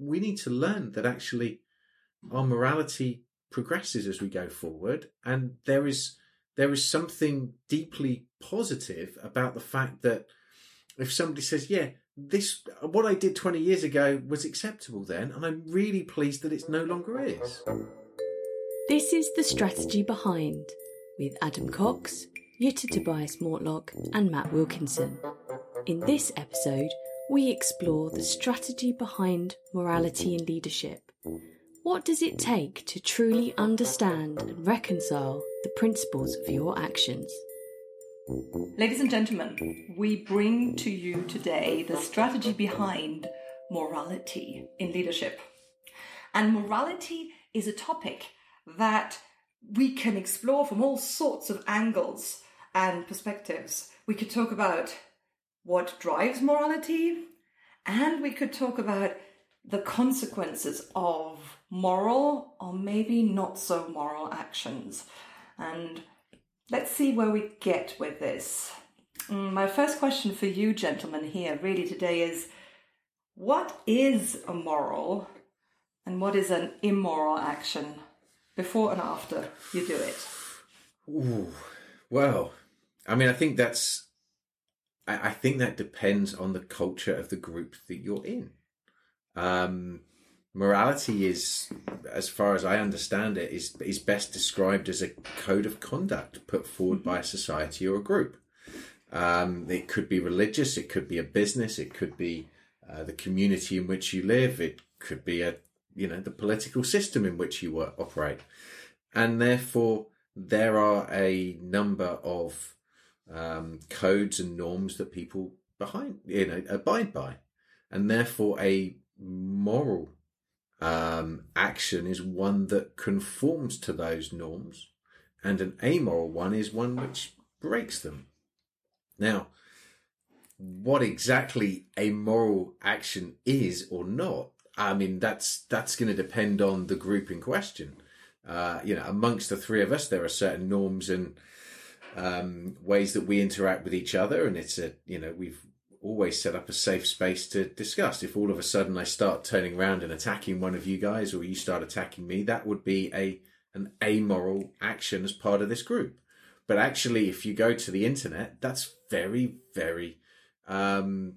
we need to learn that actually our morality progresses as we go forward. And there is, there is something deeply positive about the fact that if somebody says, yeah, this, what I did 20 years ago was acceptable then, and I'm really pleased that it's no longer is. This is The Strategy Behind with Adam Cox, Jutta Tobias Mortlock, and Matt Wilkinson. In this episode, we explore the strategy behind morality and leadership. What does it take to truly understand and reconcile the principles of your actions? Ladies and gentlemen, we bring to you today the strategy behind morality in leadership. And morality is a topic that we can explore from all sorts of angles and perspectives. We could talk about what drives morality, and we could talk about the consequences of moral or maybe not so moral actions. And let's see where we get with this. Mm, my first question for you, gentlemen, here really today is what is a moral and what is an immoral action before and after you do it? Ooh, well, I mean, I think that's I, I think that depends on the culture of the group that you're in. Um, morality is, as far as I understand it, is is best described as a code of conduct put forward by a society or a group. Um, it could be religious, it could be a business, it could be uh, the community in which you live, it could be a you know the political system in which you work, operate, and therefore there are a number of um, codes and norms that people behind, you know, abide by. And therefore a moral, um, action is one that conforms to those norms and an amoral one is one which breaks them. Now, what exactly a moral action is or not, I mean, that's, that's going to depend on the group in question. Uh, you know, amongst the three of us, there are certain norms and, um, ways that we interact with each other. And it's a, you know, we've always set up a safe space to discuss. If all of a sudden I start turning around and attacking one of you guys or you start attacking me, that would be a, an amoral action as part of this group. But actually, if you go to the internet, that's very, very, um,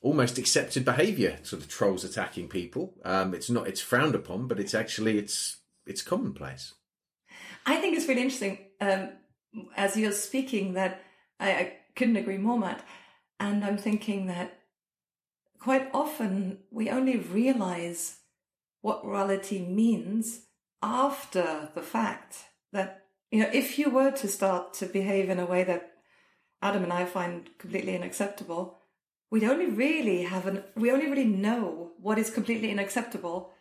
almost accepted behavior. Sort of trolls attacking people. Um, it's not, it's frowned upon, but it's actually, it's, it's commonplace. I think it's really interesting. Um, as you're speaking that I, I couldn't agree more, Matt. And I'm thinking that quite often we only realize what morality means after the fact that, you know, if you were to start to behave in a way that Adam and I find completely unacceptable, we'd only really have an, we only really know what is completely unacceptable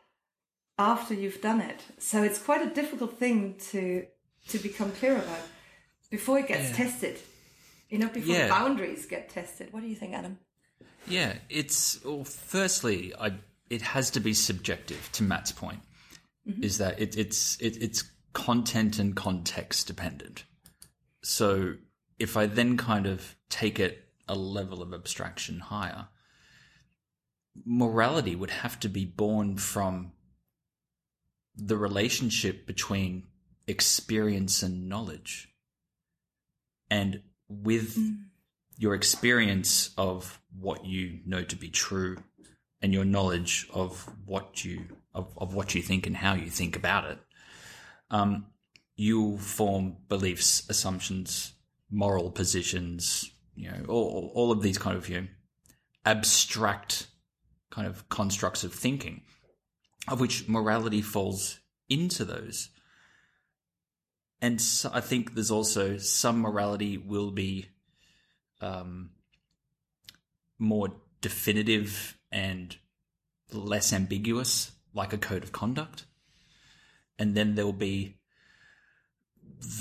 after you've done it. So it's quite a difficult thing to, to become clear about before it gets yeah. tested. You know, before yeah. boundaries get tested. What do you think, Adam? Yeah, it's well. Firstly, I it has to be subjective. To Matt's point, mm-hmm. is that it, it's it, it's content and context dependent. So if I then kind of take it a level of abstraction higher, morality would have to be born from the relationship between experience and knowledge and with mm. your experience of what you know to be true and your knowledge of what you of, of what you think and how you think about it, um, you form beliefs, assumptions, moral positions, you know, all, all of these kind of you know, abstract kind of constructs of thinking, of which morality falls into those and so I think there's also some morality will be um, more definitive and less ambiguous, like a code of conduct. And then there will be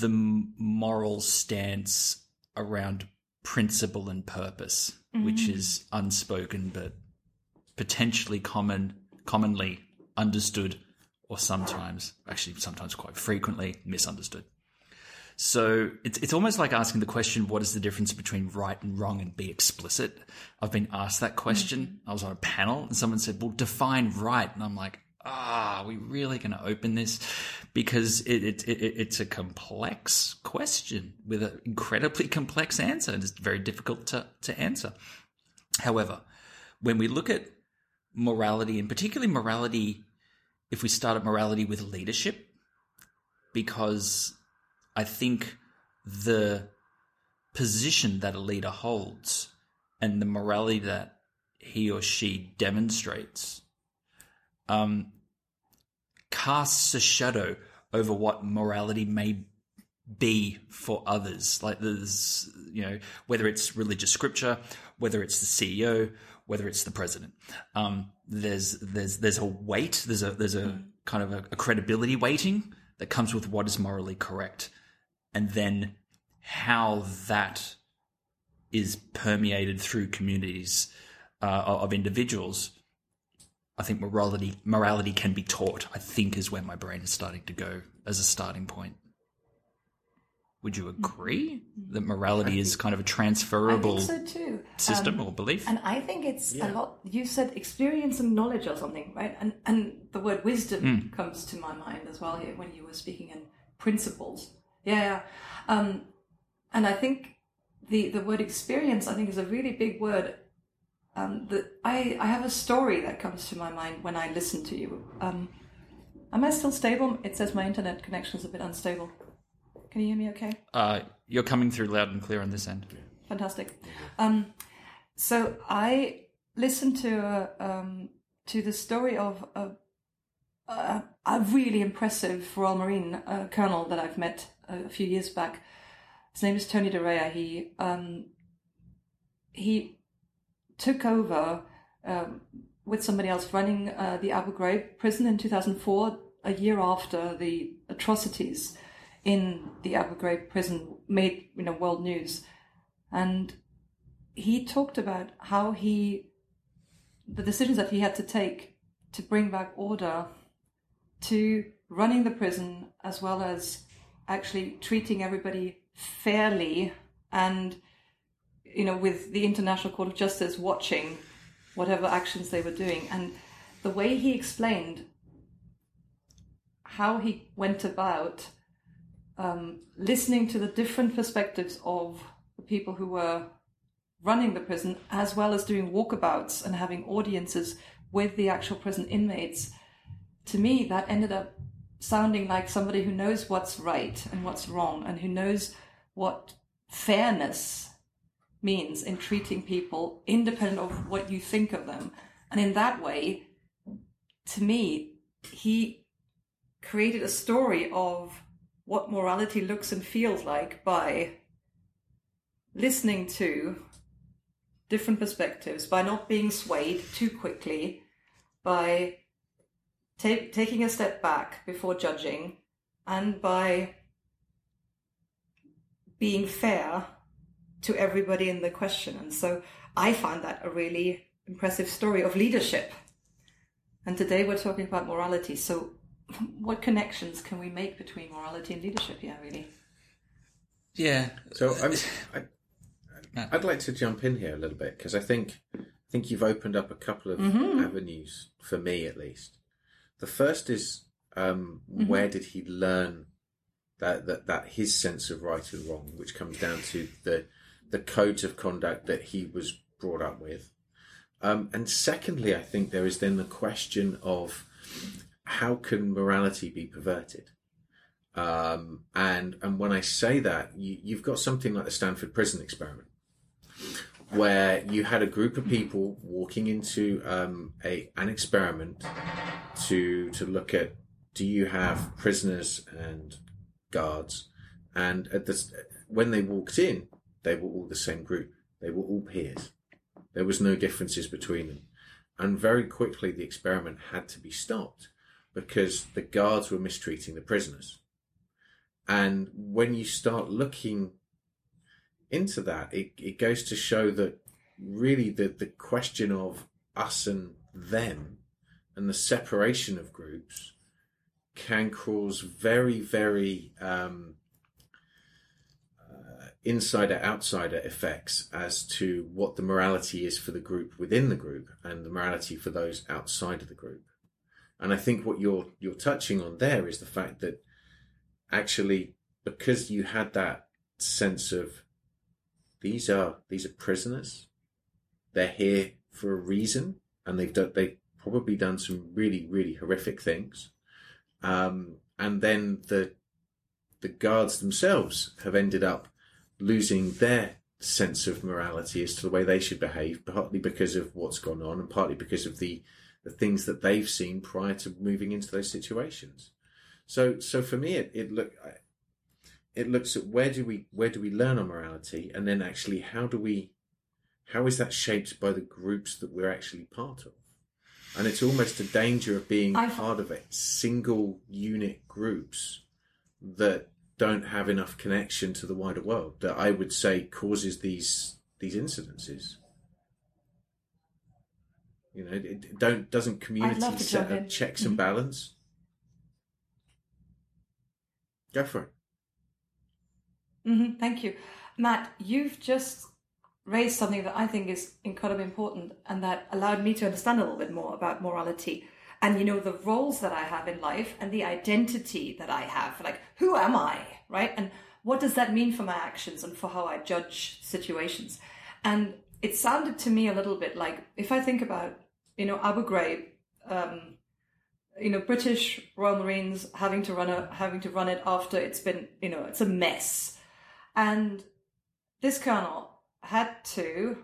the moral stance around principle and purpose, mm-hmm. which is unspoken but potentially common, commonly understood or sometimes, actually, sometimes quite frequently misunderstood. So it's it's almost like asking the question, what is the difference between right and wrong and be explicit? I've been asked that question. I was on a panel and someone said, well, define right. And I'm like, ah, are we really going to open this? Because it, it, it, it's a complex question with an incredibly complex answer. And it's very difficult to, to answer. However, when we look at morality and particularly morality, if we start at morality with leadership, because I think the position that a leader holds and the morality that he or she demonstrates um, casts a shadow over what morality may be for others. Like there's, you know, whether it's religious scripture, whether it's the CEO, whether it's the president. Um, there's there's there's a weight. There's a there's a kind of a, a credibility weighting that comes with what is morally correct and then how that is permeated through communities uh, of individuals. I think morality morality can be taught. I think is where my brain is starting to go as a starting point. Would you agree that morality is kind of a transferable so too. system Um, or belief? And I think it's a lot. You said experience and knowledge or something, right? And and the word wisdom Hmm. comes to my mind as well here when you were speaking in principles. Yeah, yeah. Um, and I think the the word experience, I think, is a really big word. Um, the, I I have a story that comes to my mind when I listen to you. Um, am I still stable? It says my internet connection is a bit unstable. Can you hear me? Okay. uh, you're coming through loud and clear on this end. Fantastic. Um, so I listened to uh, um, to the story of a, a, a really impressive Royal Marine uh, colonel that I've met a, few years back. His name is Tony Derea. He um, he took over um, with somebody else running uh, the Abu Ghraib prison in 2004, a year after the atrocities in the Abu Ghraib prison made you know world news, and he talked about how he the decisions that he had to take to bring back order to running the prison as well as actually treating everybody fairly and you know with the international court of justice watching whatever actions they were doing. And the way he explained how he went about um, listening to the different perspectives of the people who were running the prison, as well as doing walkabouts and having audiences with the actual prison inmates, to me, that ended up sounding like somebody who knows what's right and what's wrong and who knows what fairness means in treating people independent of what you think of them. And in that way, to me, he created a story of what morality looks and feels like by listening to different perspectives, by not being swayed too quickly, by ta- taking a step back before judging, and by being fair to everybody in the question. And so I find that a really impressive story of leadership. And today we're talking about morality. So, what connections can we make between morality and leadership here, really? Yeah. So I'm, I, I'd like to jump in here a little bit because I think I think you've opened up a couple of mm-hmm. avenues for me at least. The first is um, where did he learn that, that that his sense of right and wrong, which comes down to the the codes of conduct that he was brought up with. Um, and secondly, I think there is then the question of how can morality be perverted? Um, and and when I say that, you, you've got something like the Stanford Prison Experiment, where you had a group of people walking into um, a an experiment to to look at do you have prisoners and guards, and at this when they walked in, they were all the same group. They were all peers. There was no differences between them, and very quickly the experiment had to be stopped because the guards were mistreating the prisoners. And when you start looking into that, it, it goes to show that really the, the question of us and them and the separation of groups can cause very, very um, insider outsider effects as to what the morality is for the group within the group and the morality for those outside of the group. And I think what you're you're touching on there is the fact that actually because you had that sense of these are these are prisoners. They're here for a reason and they've done they've probably done some really, really horrific things. Um, and then the the guards themselves have ended up losing their sense of morality as to the way they should behave, partly because of what's gone on, and partly because of the the things that they've seen prior to moving into those situations. So, so for me, it, it look it looks at where do we where do we learn our morality, and then actually how do we how is that shaped by the groups that we're actually part of? And it's almost a danger of being I've... part of it, single unit groups that don't have enough connection to the wider world that I would say causes these these incidences. You know, it don't doesn't community set up checks mm-hmm. and balance. Go for it. Mm-hmm. Thank you, Matt. You've just raised something that I think is incredibly important, and that allowed me to understand a little bit more about morality and you know the roles that i have in life and the identity that i have like who am i right and what does that mean for my actions and for how i judge situations and it sounded to me a little bit like if i think about you know abu ghraib um, you know british royal marines having to run a having to run it after it's been you know it's a mess and this colonel had to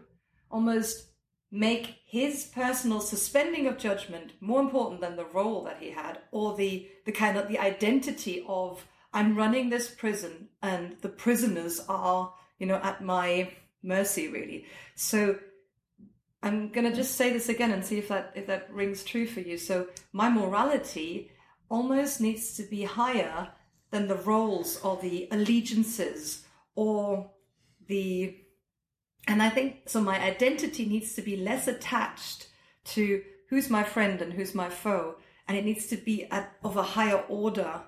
almost make his personal suspending of judgment more important than the role that he had or the the kind of the identity of i'm running this prison and the prisoners are you know at my mercy really. So i'm going to just say this again and see if that if that rings true for you. So my morality almost needs to be higher than the roles or the allegiances or the and I think so my identity needs to be less attached to who's my friend and who's my foe. And it needs to be at, of a higher order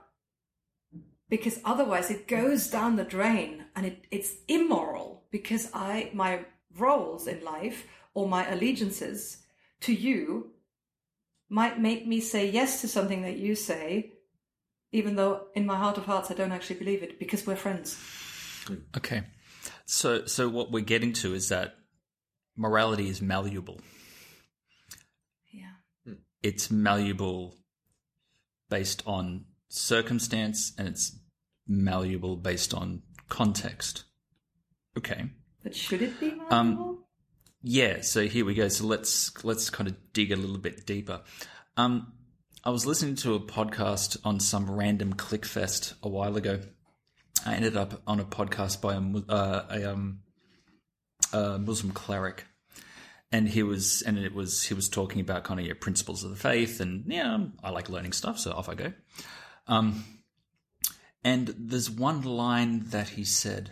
because otherwise it goes down the drain and it, it's immoral because I, my roles in life or my allegiances to you might make me say yes to something that you say, even though in my heart of hearts I don't actually believe it because we're friends. Okay. So, so what we're getting to is that morality is malleable. Yeah. Hmm. It's malleable based on circumstance and it's malleable based on context. Okay. But should it be um, malleable? Um, yeah, so here we go. So let's let's kind of dig a little bit deeper. Um, I was listening to a podcast on some random clickfest a while ago, I ended up on a podcast by a, uh, a, um, a Muslim cleric, and he was and it was he was talking about kind of your principles of the faith, and yeah, I like learning stuff, so off I go. Um, and there's one line that he said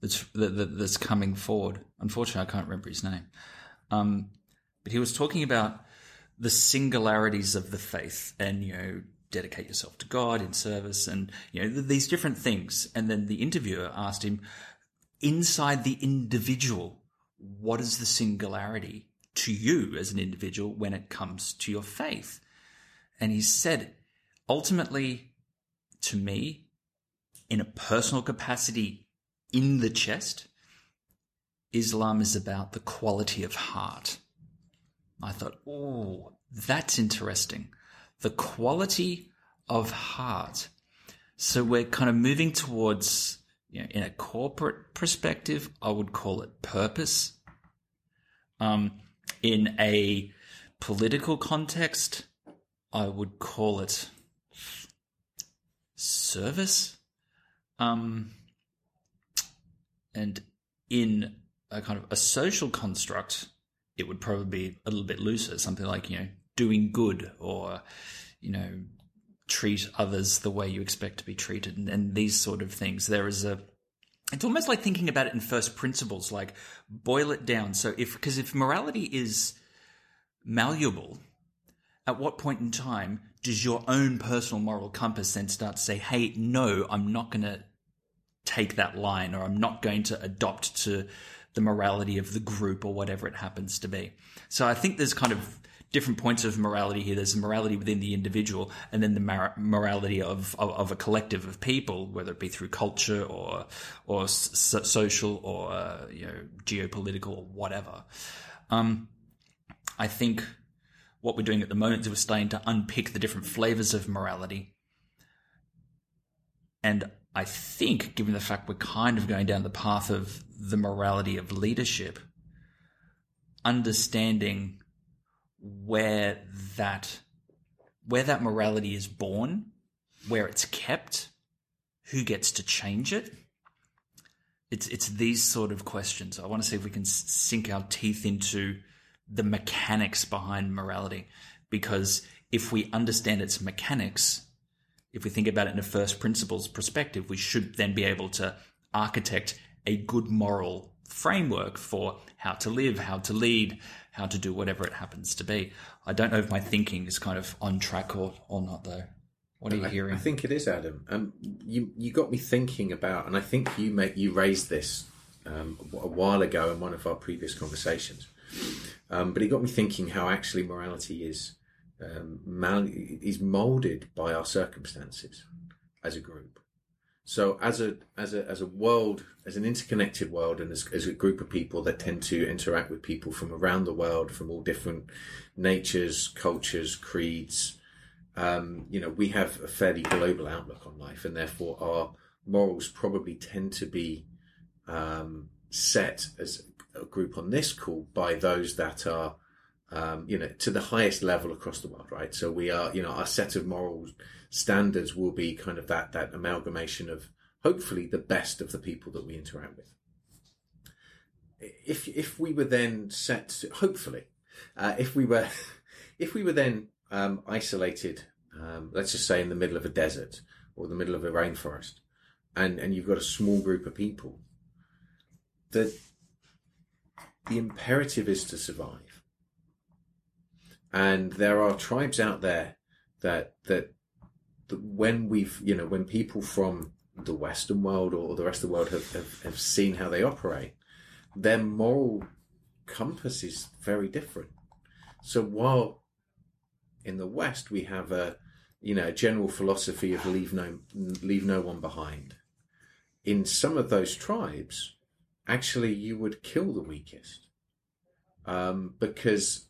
that's that, that's coming forward. Unfortunately, I can't remember his name, um, but he was talking about the singularities of the faith, and you know dedicate yourself to God in service and, you know, these different things. And then the interviewer asked him, inside the individual, what is the singularity to you as an individual when it comes to your faith? And he said, ultimately, to me, in a personal capacity in the chest, Islam is about the quality of heart. I thought, oh, that's interesting the quality of heart. So we're kind of moving towards, you know, in a corporate perspective, I would call it purpose. Um, in a political context, I would call it service. Um, and in a kind of a social construct, it would probably be a little bit looser, something like, you know, doing good or, you know, treat others the way you expect to be treated and, and these sort of things. There is a, it's almost like thinking about it in first principles, like boil it down. So if, because if morality is malleable, at what point in time does your own personal moral compass then start to say, hey, no, I'm not going to take that line or I'm not going to adopt to the morality of the group or whatever it happens to be. So I think there's kind of different points of morality here. There's morality within the individual, and then the mar- morality of, of, of a collective of people, whether it be through culture or or social or uh, you know geopolitical or whatever. Um, I think what we're doing at the moment is we're starting to unpick the different flavors of morality, and I think, given the fact we're kind of going down the path of the morality of leadership, understanding where that where that morality is born, where it's kept, who gets to change it. It's it's these sort of questions. I want to see if we can sink our teeth into the mechanics behind morality, because if we understand its mechanics, if we think about it in a first principles perspective, we should then be able to architect a good moral framework for how to live, how to lead, how to do whatever it happens to be. I don't know if my thinking is kind of on track or, or not, though. What are you I, hearing? I think it is, Adam. Um, you you got me thinking about, and I think you make you raised this um, a while ago in one of our previous conversations. Um, but it got me thinking how actually morality is um, mal- is molded by our circumstances as a group. So as a as a as a world, as an interconnected world, and as, as a group of people that tend to interact with people from around the world, from all different natures, cultures, creeds, um, you know, we have a fairly global outlook on life, and therefore our morals probably tend to be um, set as a group on this call by those that are um, you know, to the highest level across the world, right? So we are, you know, our set of moral standards will be kind of that that amalgamation of hopefully the best of the people that we interact with. If if we were then set, to, hopefully, uh, if we were, if we were then um, isolated, um, let's just say in the middle of a desert or the middle of a rainforest, and and you've got a small group of people, the the imperative is to survive and there are tribes out there that that, that when we've you know when people from the Western world or the rest of the world have, have, have seen how they operate, their moral compass is very different. So while in the West we have a you know a general philosophy of leave no leave no one behind, in some of those tribes, actually you would kill the weakest um, because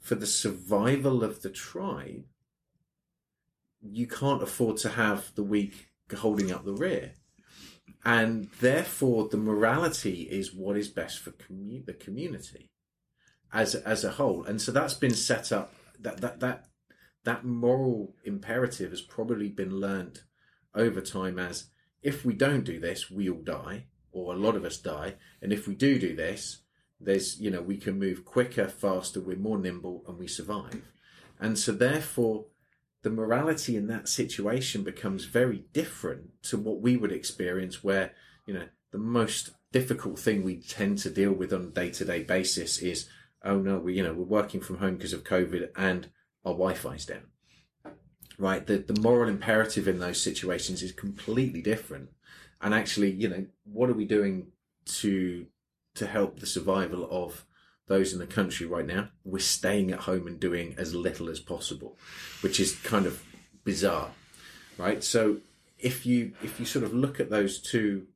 for the survival of the tribe, you can't afford to have the weak holding up the rear. And therefore, the morality is what is best for commu- the community as as a whole. And so that's been set up. That that that that moral imperative has probably been learnt over time as if we don't do this, we all die, or a lot of us die. And if we do do this, there's you know we can move quicker faster we're more nimble and we survive and so therefore the morality in that situation becomes very different to what we would experience where you know the most difficult thing we tend to deal with on a day-to-day basis is oh no we you know we're working from home because of covid and our wi-fi's down. Right? The the moral imperative in those situations is completely different. And actually you know what are we doing to to help the survival of those in the country right now, we're staying at home and doing as little as possible, which is kind of bizarre, right? So if you if you sort of look at those two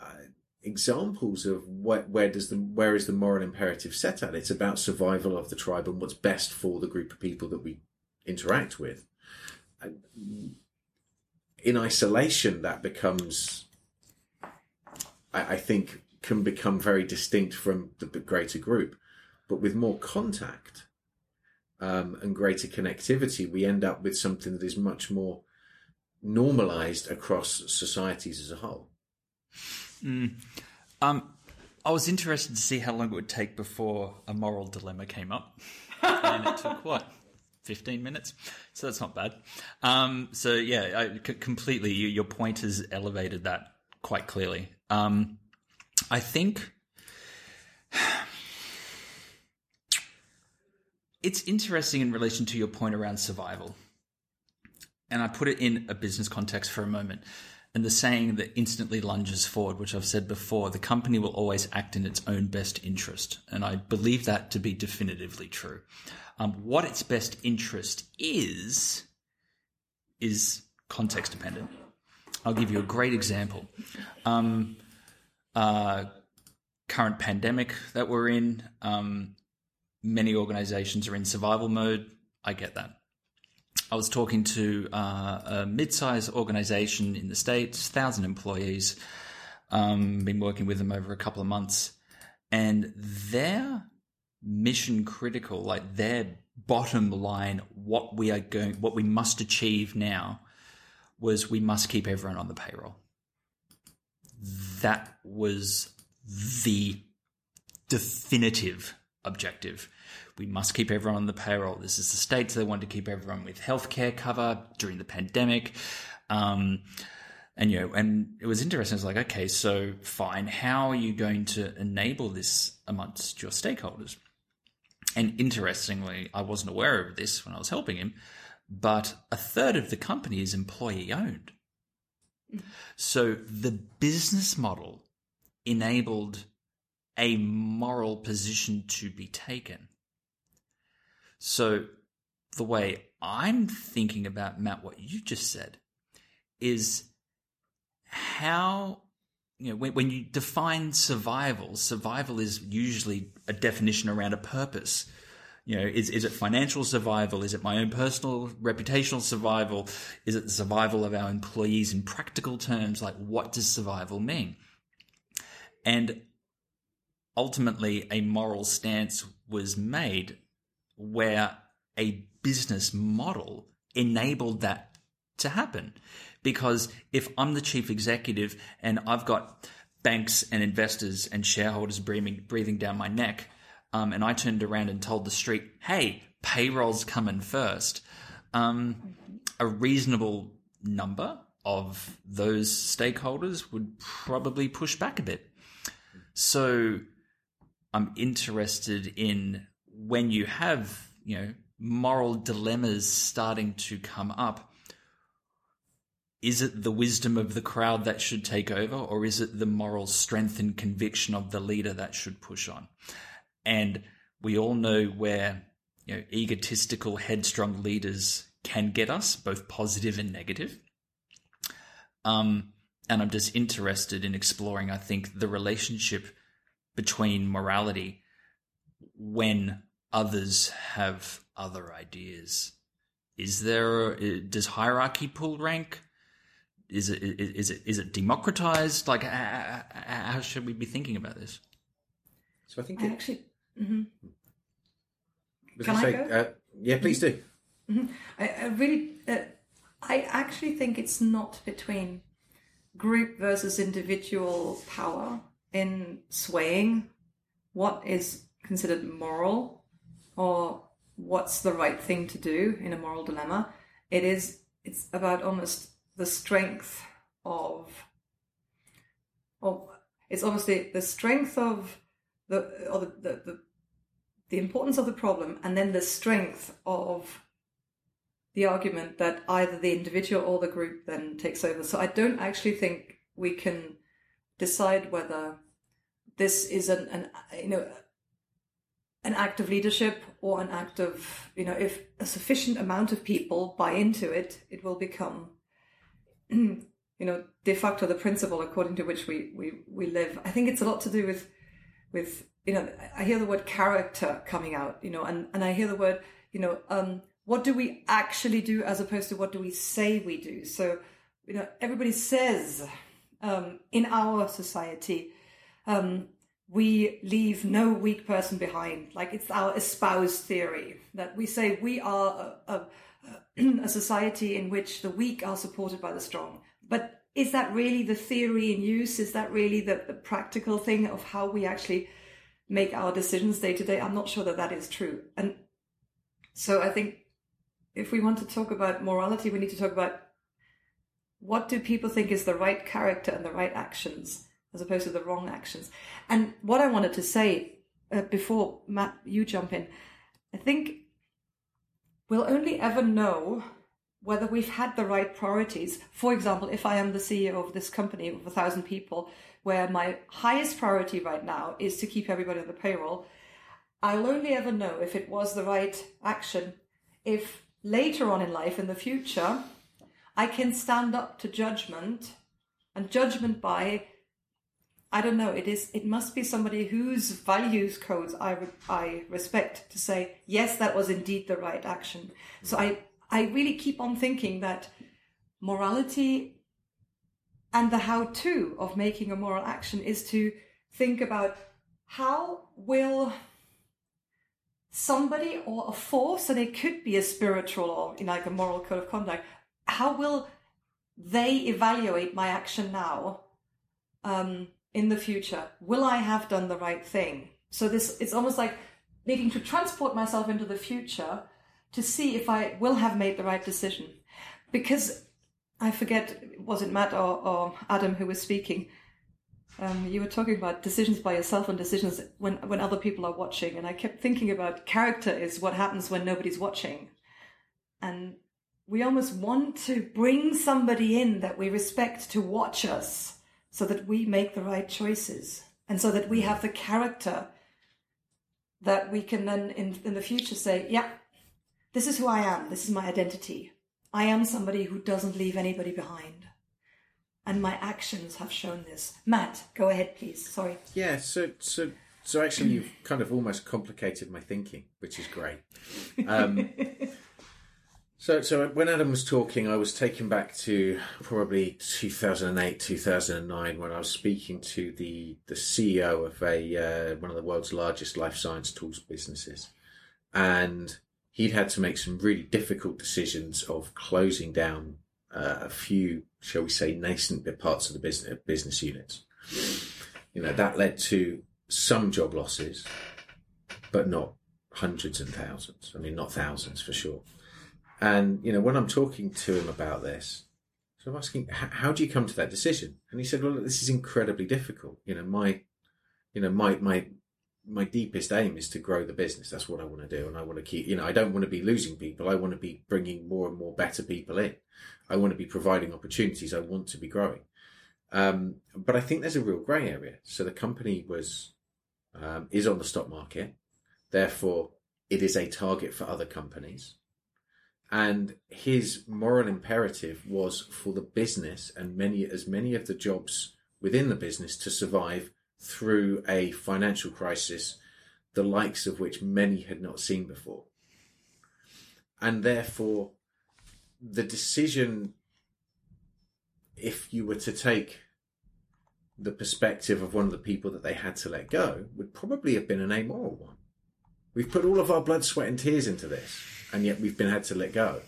uh, examples of what, where does the where is the moral imperative set at? It's about survival of the tribe and what's best for the group of people that we interact with. In isolation, that becomes, I, I think, can become very distinct from the greater group. But with more contact um, and greater connectivity, we end up with something that is much more normalized across societies as a whole. Mm. Um, I was interested to see how long it would take before a moral dilemma came up. and it took what? 15 minutes so that's not bad um, so yeah I, c- completely you, your point has elevated that quite clearly um, I think it's interesting in relation to your point around survival. And I put it in a business context for a moment. And the saying that instantly lunges forward, which I've said before, the company will always act in its own best interest. And I believe that to be definitively true. Um, what its best interest is, is context dependent. I'll give you a great example. Um, uh, current pandemic that we're in, um, many organizations are in survival mode. I get that. I was talking to uh, a mid-sized organization in the states, thousand employees. Um, been working with them over a couple of months, and their mission critical, like their bottom line, what we are going, what we must achieve now, was we must keep everyone on the payroll. That was the definitive objective. We must keep everyone on the payroll. This is the states they wanted to keep everyone with healthcare cover during the pandemic. Um, and you know, and it was interesting. It's like, okay, so fine. How are you going to enable this amongst your stakeholders? And interestingly, I wasn't aware of this when I was helping him, but a third of the company is employee owned. So the business model enabled a moral position to be taken. So the way I'm thinking about Matt, what you just said is how you know when, when you define survival, survival is usually a definition around a purpose. You know, is is it financial survival? Is it my own personal reputational survival? Is it the survival of our employees in practical terms? Like, what does survival mean? And ultimately, a moral stance was made where a business model enabled that to happen. Because if I'm the chief executive and I've got banks and investors and shareholders breathing, breathing down my neck, um, and I turned around and told the street, hey, payroll's coming first, um, a reasonable number of those stakeholders would probably push back a bit. So I'm interested in when you have, you know, moral dilemmas starting to come up. Is it the wisdom of the crowd that should take over, or is it the moral strength and conviction of the leader that should push on? And we all know where you know egotistical, headstrong leaders can get us, both positive and negative. Um, and I'm just interested in exploring. I think the relationship between morality when others have other ideas. Is there does hierarchy pull rank? Is it is it is it democratized? Like how should we be thinking about this? So I think I actually. Mhm. was Can I say, go? Uh, yeah, please do. I, I really, uh, I actually think it's not between group versus individual power in swaying what is considered moral or what's the right thing to do in a moral dilemma. It is, it's about almost the strength of, of it's almost the, the strength of the, or the, the, the, the importance of the problem and then the strength of the argument that either the individual or the group then takes over. So I don't actually think we can decide whether this is an, an you know an act of leadership or an act of you know if a sufficient amount of people buy into it, it will become you know de facto the principle according to which we we we live. I think it's a lot to do with with you know I hear the word character coming out you know and and I hear the word you know um what do we actually do as opposed to what do we say we do? So you know everybody says um in our society um we leave no weak person behind. Like it's our espoused theory that we say we are a, a, a society in which the weak are supported by the strong. But is that really the theory in use? Is that really the, the practical thing of how we actually make our decisions day to day? I'm not sure that that is true. And so i think if we want to talk about morality we need to talk about what do people think is the right character and the right actions as opposed to the wrong actions. And what i wanted to say uh, before matt you jump in i think we'll only ever know whether we've had the right priorities. For example, if I am the CEO of this company of a thousand people, where my highest priority right now is to keep everybody on the payroll, I'll only ever know if it was the right action if later on in life, in the future, I can stand up to judgment and judgment by I don't know. It is. It must be somebody whose values codes I re- I respect to say yes, that was indeed the right action. So mm. I I really keep on thinking that morality and the how to of making a moral action is to think about how will somebody or a force, and it could be a spiritual or you know, like a moral code of conduct, how will they evaluate my action now um, in the future? Will I have done the right thing? So this it's almost like needing to transport myself into the future to see if I will have made the right decision. Because I forget, was it Matt or, or Adam who was speaking? Um, you were talking about decisions by yourself and decisions when, when other people are watching. And I kept thinking about character is what happens when nobody's watching. And we almost want to bring somebody in that we respect to watch us so that we make the right choices and so that we have the character that we can then in, in the future say, yeah, this is who I am. This is my identity. I am somebody who doesn't leave anybody behind. And my actions have shown this. Matt, go ahead, please. Sorry. Yeah, so so so actually, you've kind of almost complicated my thinking, which is great. Um, so so when Adam was talking, I was taken back to probably 2008, 2009, when I was speaking to the the CEO of a uh, one of the world's largest life science tools businesses, and he'd had to make some really difficult decisions of closing down uh, a few, shall we say, nascent parts of the business business units. You know that led to some job losses, but not hundreds and thousands. I mean, not thousands for sure. And you know, when I'm talking to him about this, so I'm asking, how do you come to that decision? And he said, well, this is incredibly difficult. You know, my, you know, my my my deepest aim is to grow the business. That's what I want to do, and I want to keep. You know, I don't want to be losing people. I want to be bringing more and more better people in. I want to be providing opportunities. I want to be growing. Um, but I think there's a real grey area. So the company was um, is on the stock market, therefore it is a target for other companies. And his moral imperative was for the business and many as many of the jobs within the business to survive through a financial crisis, the likes of which many had not seen before. And therefore, the decision, if you were to take the perspective of one of the people that they had to let go, would probably have been an amoral one. We've put all of our blood, sweat, and tears into this, and yet we've been had to let go.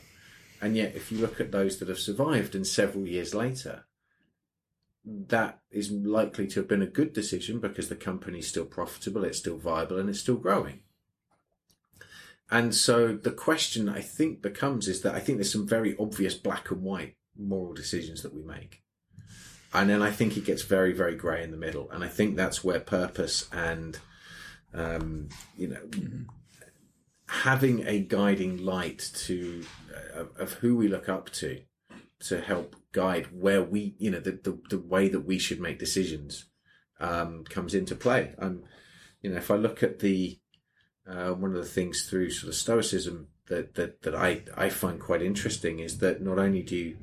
And yet, if you look at those that have survived and several years later, that is likely to have been a good decision because the company is still profitable, it's still viable, and it's still growing. And so the question I think becomes is that I think there's some very obvious black and white moral decisions that we make. And then I think it gets very, very grey in the middle. And I think that's where purpose and, um, you know, mm-hmm. having a guiding light to uh, of who we look up to to help guide where we, you know, the, the, the way that we should make decisions um, comes into play. Um, you know, if I look at the, uh, one of the things through sort of stoicism that, that, that I, I find quite interesting is that not only do you,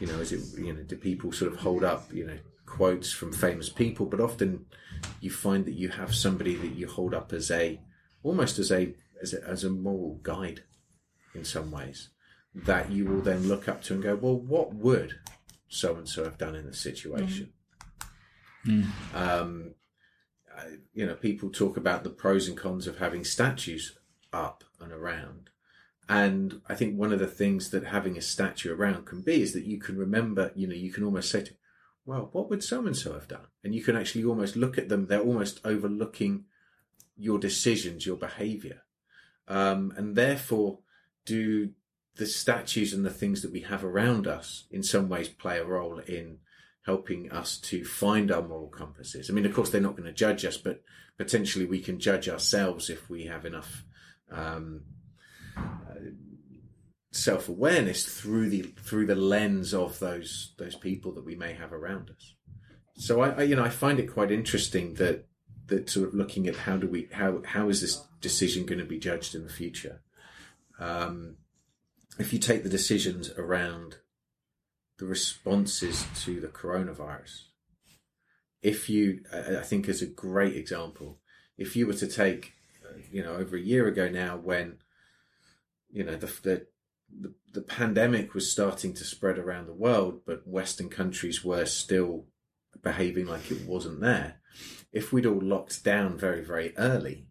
you know, is it, you know, do people sort of hold up, you know, quotes from famous people, but often you find that you have somebody that you hold up as a, almost as a, as a, as a moral guide in some ways that you will then look up to and go, well, what would so and so have done in this situation? Mm. Um, you know, people talk about the pros and cons of having statues up and around. And I think one of the things that having a statue around can be is that you can remember, you know, you can almost say to, well, what would so and so have done? And you can actually almost look at them, they're almost overlooking your decisions, your behavior. Um, and therefore, do the statues and the things that we have around us in some ways play a role in helping us to find our moral compasses. I mean, of course, they're not going to judge us, but potentially we can judge ourselves if we have enough um, uh, self awareness through the through the lens of those those people that we may have around us. So I, I you know I find it quite interesting that that sort of looking at how do we how how is this decision going to be judged in the future. Um, if you take the decisions around the responses to the coronavirus, if you, I think, as a great example, if you were to take, you know, over a year ago now, when, you know, the, the the, the pandemic was starting to spread around the world, but Western countries were still behaving like it wasn't there. If we'd all locked down very, very early,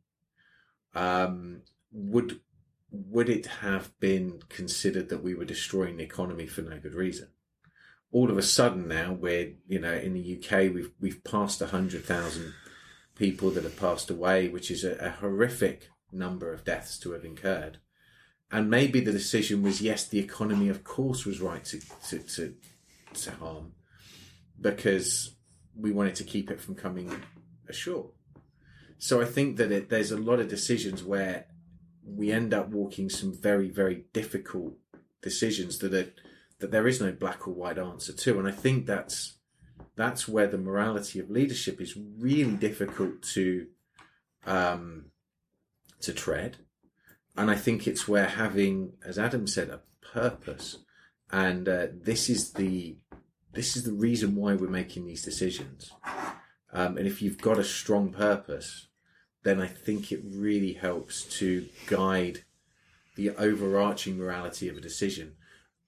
um, would would it have been considered that we were destroying the economy for no good reason? All of a sudden now we're, you know, in the UK we've we've passed hundred thousand people that have passed away, which is a, a horrific number of deaths to have incurred. And maybe the decision was yes, the economy of course was right to to to, to harm because we wanted to keep it from coming ashore. So I think that it, there's a lot of decisions where we end up walking some very, very difficult decisions that are, that there is no black or white answer to. And I think that's, that's where the morality of leadership is really difficult to, um, to tread. And I think it's where having, as Adam said, a purpose, and uh, this is the this is the reason why we're making these decisions. Um, and if you've got a strong purpose, then I think it really helps to guide the overarching morality of a decision.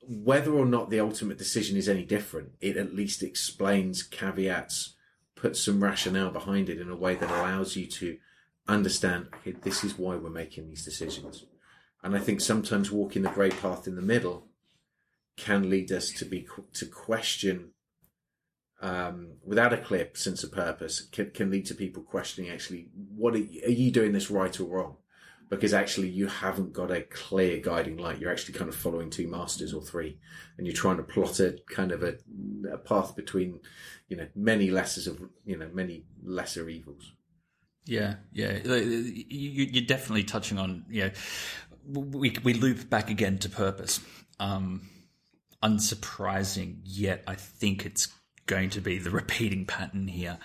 Whether or not the ultimate decision is any different, it at least explains caveats, puts some rationale behind it in a way that allows you to understand, okay, this is why we're making these decisions. And I think sometimes walking the grey path in the middle can lead us to be to question um, without a clear sense of purpose can, can lead to people questioning actually what are you, are you doing this right or wrong? Because actually you haven't got a clear guiding light. You're actually kind of following two masters or three and you're trying to plot a kind of a, a path between you know many lessers of you know many lesser evils. Yeah yeah. You, are definitely touching on yeah we, we loop back again to purpose. Um, unsurprising yet i think it's going to be the repeating pattern here.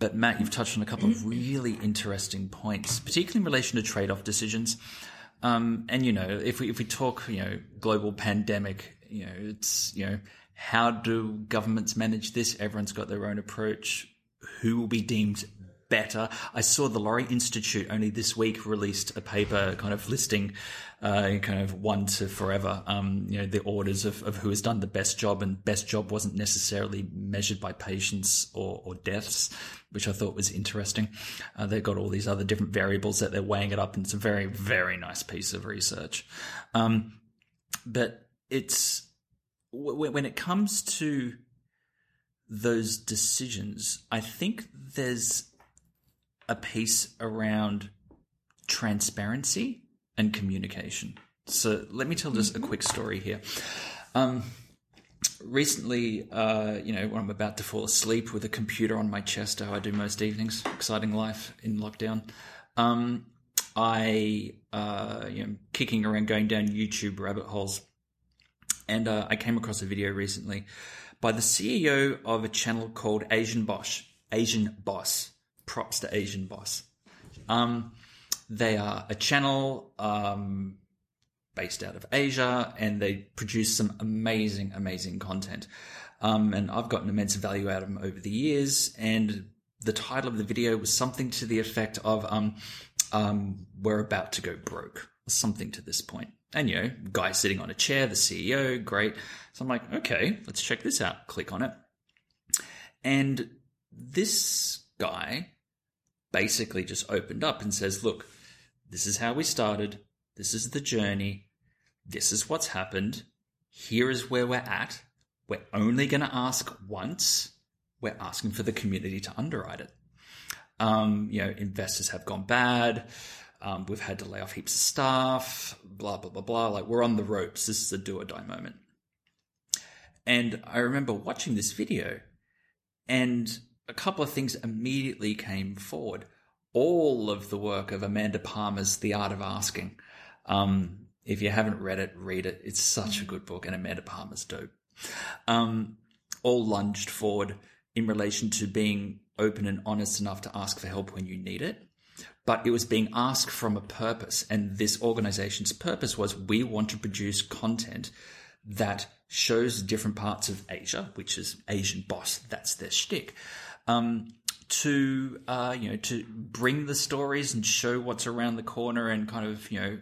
But Matt, you've touched on a couple of really interesting points, particularly in relation to trade-off decisions. Um, and you know, if we if we talk, you know, global pandemic, you know, it's you know, how do governments manage this? Everyone's got their own approach. Who will be deemed better. I saw the Lowy Institute only this week released a paper kind of listing uh, kind of one to forever, um, you know, the orders of, of who has done the best job and best job wasn't necessarily measured by patients or, or deaths, which I thought was interesting. Uh, they've got all these other different variables that they're weighing it up and it's a very, very nice piece of research. Um, but it's, when it comes to those decisions, I think there's a piece around transparency and communication. So let me tell just a mm-hmm. quick story here. Um, recently, uh, you know, when I'm about to fall asleep with a computer on my chest, how I do most evenings, exciting life in lockdown. Um, I, uh, you know, kicking around, going down YouTube rabbit holes, and uh, I came across a video recently by the CEO of a channel called Asian Boss. Asian Boss props to Asian Boss. Um, they are a channel um, based out of Asia, and they produce some amazing, amazing content. Um, and I've gotten immense value out of them over the years. And the title of the video was something to the effect of um, um, "We're about to go broke," something to this point. And you know, guy sitting on a chair, the CEO, great. So I'm like, okay, let's check this out. Click on it, and this guy basically just opened up and says, look, this is how we started. This is the journey. This is what's happened. Here is where we're at. We're only going to ask once. We're asking for the community to underwrite it. Um, you know, investors have gone bad. Um, we've had to lay off heaps of staff, blah, blah, blah, blah. Like we're on the ropes. This is a do or die moment. And I remember watching this video and a couple of things immediately came forward. All of the work of Amanda Palmer's The Art of Asking. Um, If you haven't read it, read it. It's such a good book, and Amanda Palmer's dope. Um, all lunged forward in relation to being open and honest enough to ask for help when you need it. But it was being asked from a purpose, and this organization's purpose was we want to produce content that shows different parts of Asia, which is Asian boss, that's their shtick. Um, to uh, you know to bring the stories and show what's around the corner and kind of you know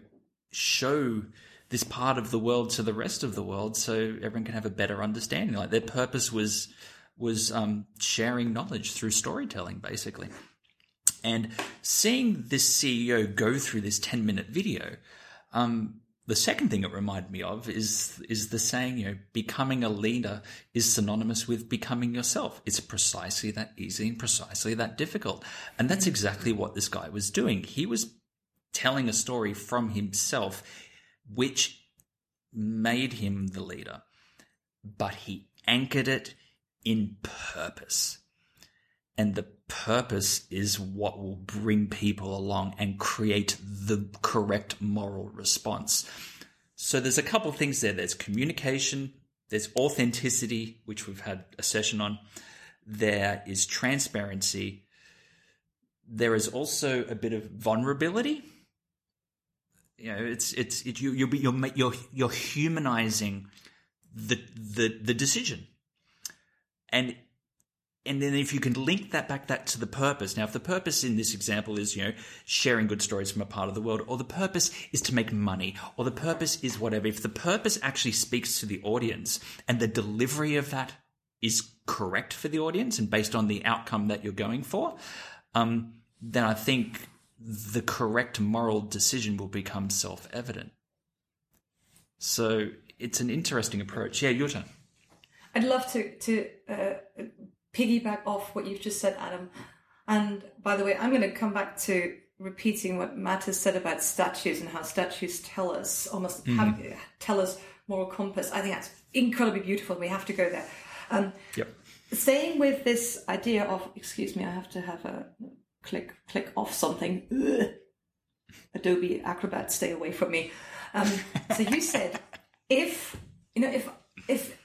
show this part of the world to the rest of the world so everyone can have a better understanding. Like their purpose was was um, sharing knowledge through storytelling basically. And seeing this ceo go through this 10 minute video um, the second thing it reminded me of is is the saying, you know, becoming a leader is synonymous with becoming yourself. It's precisely that easy and precisely that difficult. And that's exactly what this guy was doing. He was telling a story from himself, which made him the leader, but he anchored it in purpose. And the purpose is what will bring people along and create the correct moral response. So there's a couple of things there. There's communication, there's authenticity, which we've had a session on. There is transparency. There is also a bit of vulnerability. You know, it's it's it, you you're you're you're you're humanizing the the the decision, and and then if you can link that back that to the purpose. Now if the purpose in this example is you know sharing good stories from a part of the world or the purpose is to make money or the purpose is whatever if the purpose actually speaks to the audience and the delivery of that is correct for the audience and based on the outcome that you're going for um, then i think the correct moral decision will become self-evident. So it's an interesting approach. Yeah your turn. I'd love to to uh, piggyback off what you've just said, Adam. And by the way, I'm going to come back to repeating what Matt has said about statues and how statues tell us almost mm. have, tell us moral compass. I think that's incredibly beautiful. We have to go there. Um, yep. Staying with this idea of, excuse me, I have to have a click click off something. Ugh. Adobe Acrobat, stay away from me. Um, so you said if you know if if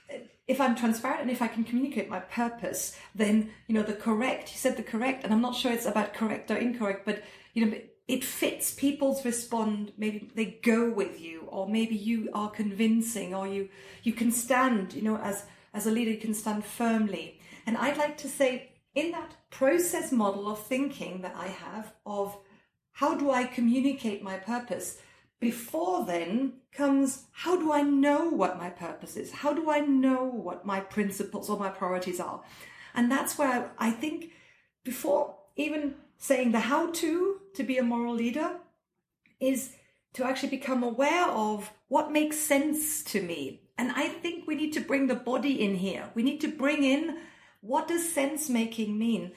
if I'm transparent and if I can communicate my purpose, then, you know, the correct, you said the correct, and I'm not sure it's about correct or incorrect, but, you know, it fits people's respond. Maybe they go with you, or maybe you are convincing, or you, you can stand, you know, as, as a leader, you can stand firmly. And I'd like to say, in that process model of thinking that I have of how do I communicate my purpose, before then comes how do I know what my purpose is? How do I know what my principles or my priorities are? And that's where I think before even saying the how to to be a moral leader is to actually become aware of what makes sense to me. And I think we need to bring the body in here. We need to bring in what does sense making mean?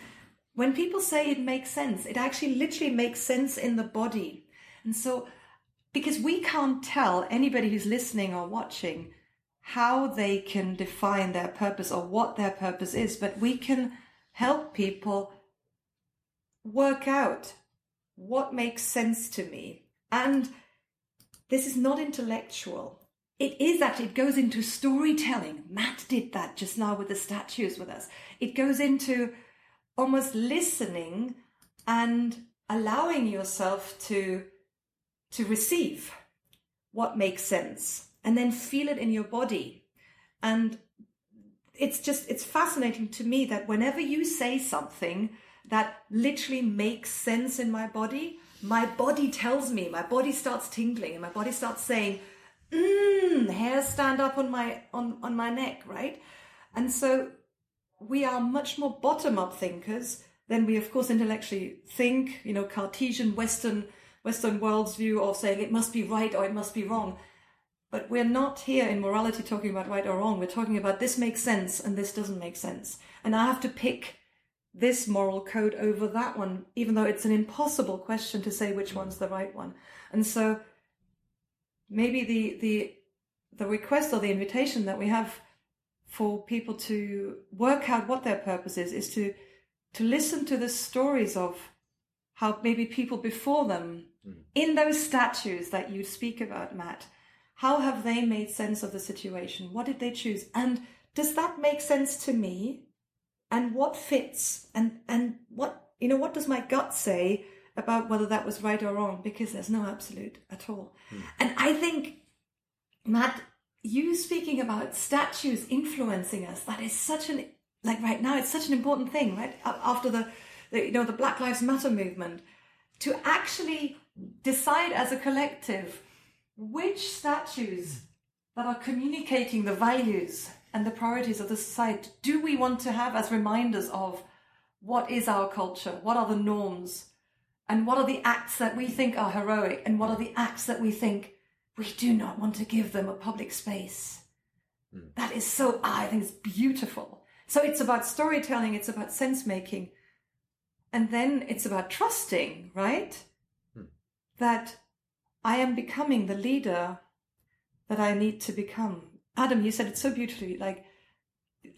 When people say it makes sense, it actually literally makes sense in the body. And so because we can't tell anybody who's listening or watching how they can define their purpose or what their purpose is, but we can help people work out what makes sense to me. And this is not intellectual. It is that it goes into storytelling. Matt did that just now with the statues with us. It goes into almost listening and allowing yourself to to receive what makes sense and then feel it in your body. And it's just, it's fascinating to me that whenever you say something that literally makes sense in my body, my body tells me, my body starts tingling and my body starts saying, mmm, hairs stand up on my, on, on my neck, right? And so we are much more bottom up thinkers than we, of course, intellectually think, you know, Cartesian Western Western world's view of saying it must be right or it must be wrong. But we're not here in morality talking about right or wrong. We're talking about this makes sense and this doesn't make sense. And I have to pick this moral code over that one, even though it's an impossible question to say which one's the right one. And so maybe the the the request or the invitation that we have for people to work out what their purpose is is to to listen to the stories of how maybe people before them Mm. in those statues that you speak about, Matt, how have they made sense of the situation? What did they choose? And does that make sense to me? And what fits? And and what you know, what does my gut say about whether that was right or wrong? Because there's no absolute at all. Hmm. And I think, Matt, you speaking about statues influencing us, that is such an like right now, it's such an important thing, right? After the, the you know, the Black Lives Matter movement, to actually decide as a collective which statues that are communicating the values and the priorities of the society do we want to have as reminders of what is our culture, what are the norms, and what are the acts that we think are heroic, and what are the acts that we think we do not want to give them a public space. Hmm. That is so, I think it's beautiful. So it's about storytelling, it's about sense making, and then it's about trusting, right? That I am becoming the leader that I need to become. Adam, you said it so beautifully. Like,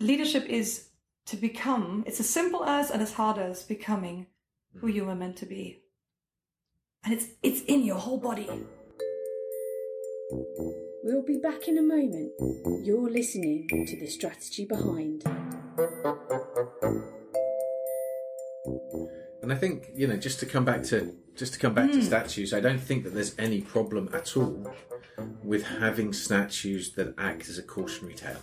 leadership is to become, it's as simple as and as hard as becoming who mm-hmm. you were meant to be. And it's, it's in your whole body. We'll be back in a moment. You're listening to The Strategy Behind. And I think you know, just to come back to just to come back to hmm. statues, I don't think that there's any problem at all with having statues that act as a cautionary tale.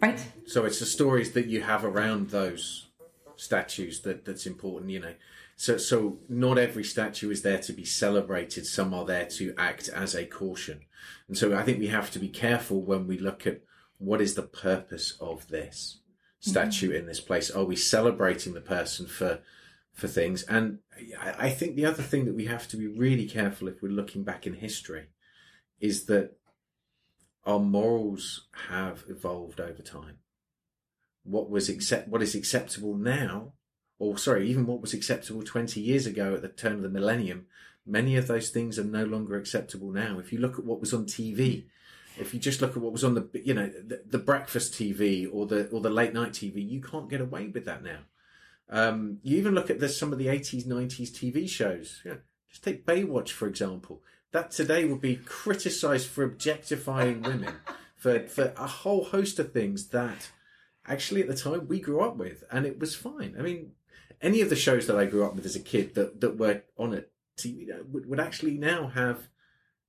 Right? So it's the stories that you have around those statues that that's important, you know. So so not every statue is there to be celebrated. Some are there to act as a caution. And so I think we have to be careful when we look at what is the purpose of this statue hmm. in this place. Are we celebrating the person for for things? And I think the other thing that we have to be really careful if we're looking back in history is that our morals have evolved over time. What was accept what is acceptable now, or sorry, even what was acceptable twenty years ago at the turn of the millennium, many of those things are no longer acceptable now. If you look at what was on TV, if you just look at what was on the you know the, the breakfast TV or the or the late night TV, you can't get away with that now. Um, you even look at the, some of the 80s, 90s TV shows. Yeah, just take Baywatch, for example. That today would be criticised for objectifying women, for, for a whole host of things that actually at the time we grew up with, and it was fine. I mean, any of the shows that I grew up with as a kid that, that were on it TV would, would actually now have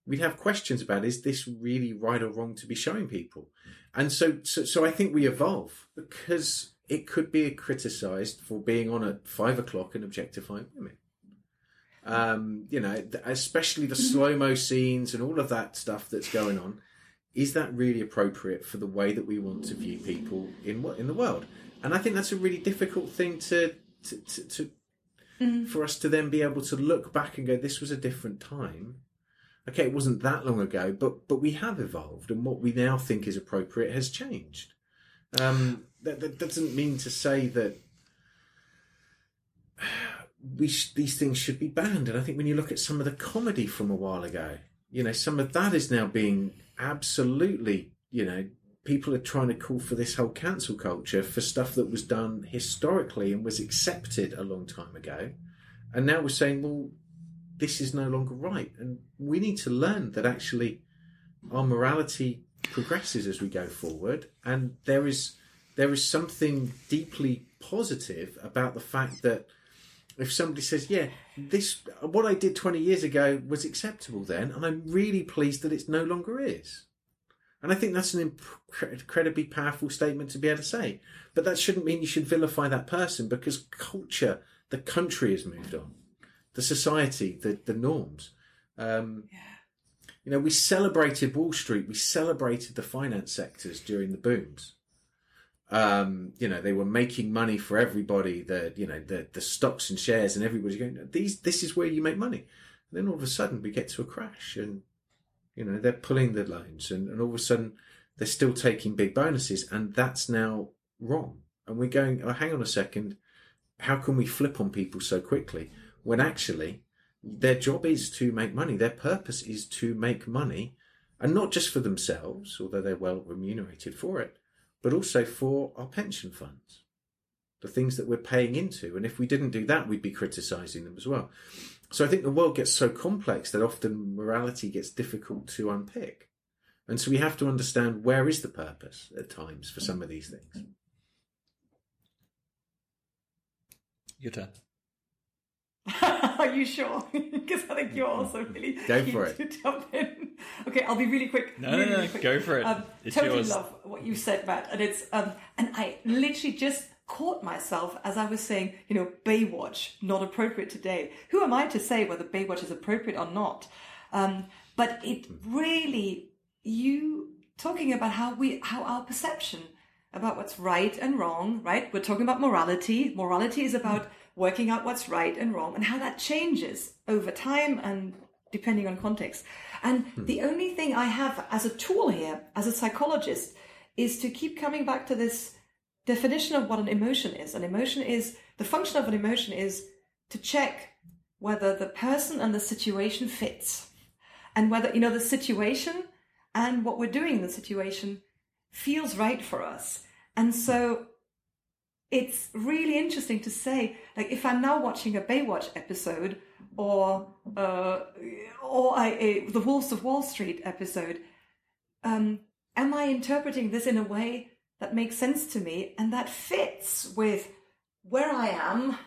we'd have questions about is this really right or wrong to be showing people and so so, so i think we evolve because it could be criticized for being on at five o'clock and objectifying women. Um you know especially the slow mo scenes and all of that stuff that's going on. Is that really appropriate for the way that we want to view people in what in the world? And i think that's a really difficult thing to to, to, to for us to then be able to look back and go this was a different time. Okay, it wasn't that long ago, but but we have evolved, and what we now think is appropriate has changed. Um, that, that doesn't mean to say that we sh- these things should be banned. And I think when you look at some of the comedy from a while ago, you know, some of that is now being absolutely, you know, people are trying to call for this whole cancel culture for stuff that was done historically and was accepted a long time ago, and now we're saying, well, this is no longer right. And we need to learn that actually our morality progresses as we go forward. And there is there is something deeply positive about the fact that if somebody says, "Yeah, this what I did twenty years ago was acceptable then," and I'm really pleased that it no longer is. And I think that's an imp- incredibly powerful statement to be able to say. But that shouldn't mean you should vilify that person because culture, the country has moved on the society, the the norms. Um, You know, we celebrated Wall Street, we celebrated the finance sectors during the booms. Um, you know, they were making money for everybody. The you know the the stocks and shares, and everybody's going. These this is where you make money. And then all of a sudden we get to a crash, and you know they're pulling the loans, and, and all of a sudden they're still taking big bonuses, and that's now wrong. And we're going. Oh, hang on a second. How can we flip on people so quickly? when actually their job is to make money. Their purpose is to make money, and not just for themselves, although they're well remunerated for it, but also for our pension funds. the things that we're paying into. And if we didn't do that, we'd be criticizing them as well. So I think the world gets so complex that often morality gets difficult to unpick. And so we have to understand where is the purpose at times for some of these things. Your turn. Are you sure? Because I think you're also really Go keen for it. to jump in. Okay, I'll be really quick. No, really, no, no, really go for it. Um, It's totally yours. love what you said, Matt, and it's um, and I literally just caught myself as I was saying, you know, Baywatch not appropriate today. Who am I to say whether Baywatch is appropriate or not? Um, but it really you talking about how we how our perception about what's right and wrong, right? We're talking about morality. Morality is about working out what's right and wrong and how that changes over time and depending on context. And hmm. the only thing I have as a tool here, as a psychologist, is to keep coming back to this definition of what an emotion is. An emotion is the function of an emotion is to check whether the person and the situation fits and whether you know the situation and what we're doing in the situation feels right for us. And so it's really interesting to say, like, if I'm now watching a Baywatch episode or uh, or a, a, the Wolves of Wall Street episode, um, am I interpreting this in a way that makes sense to me and that fits with where I am,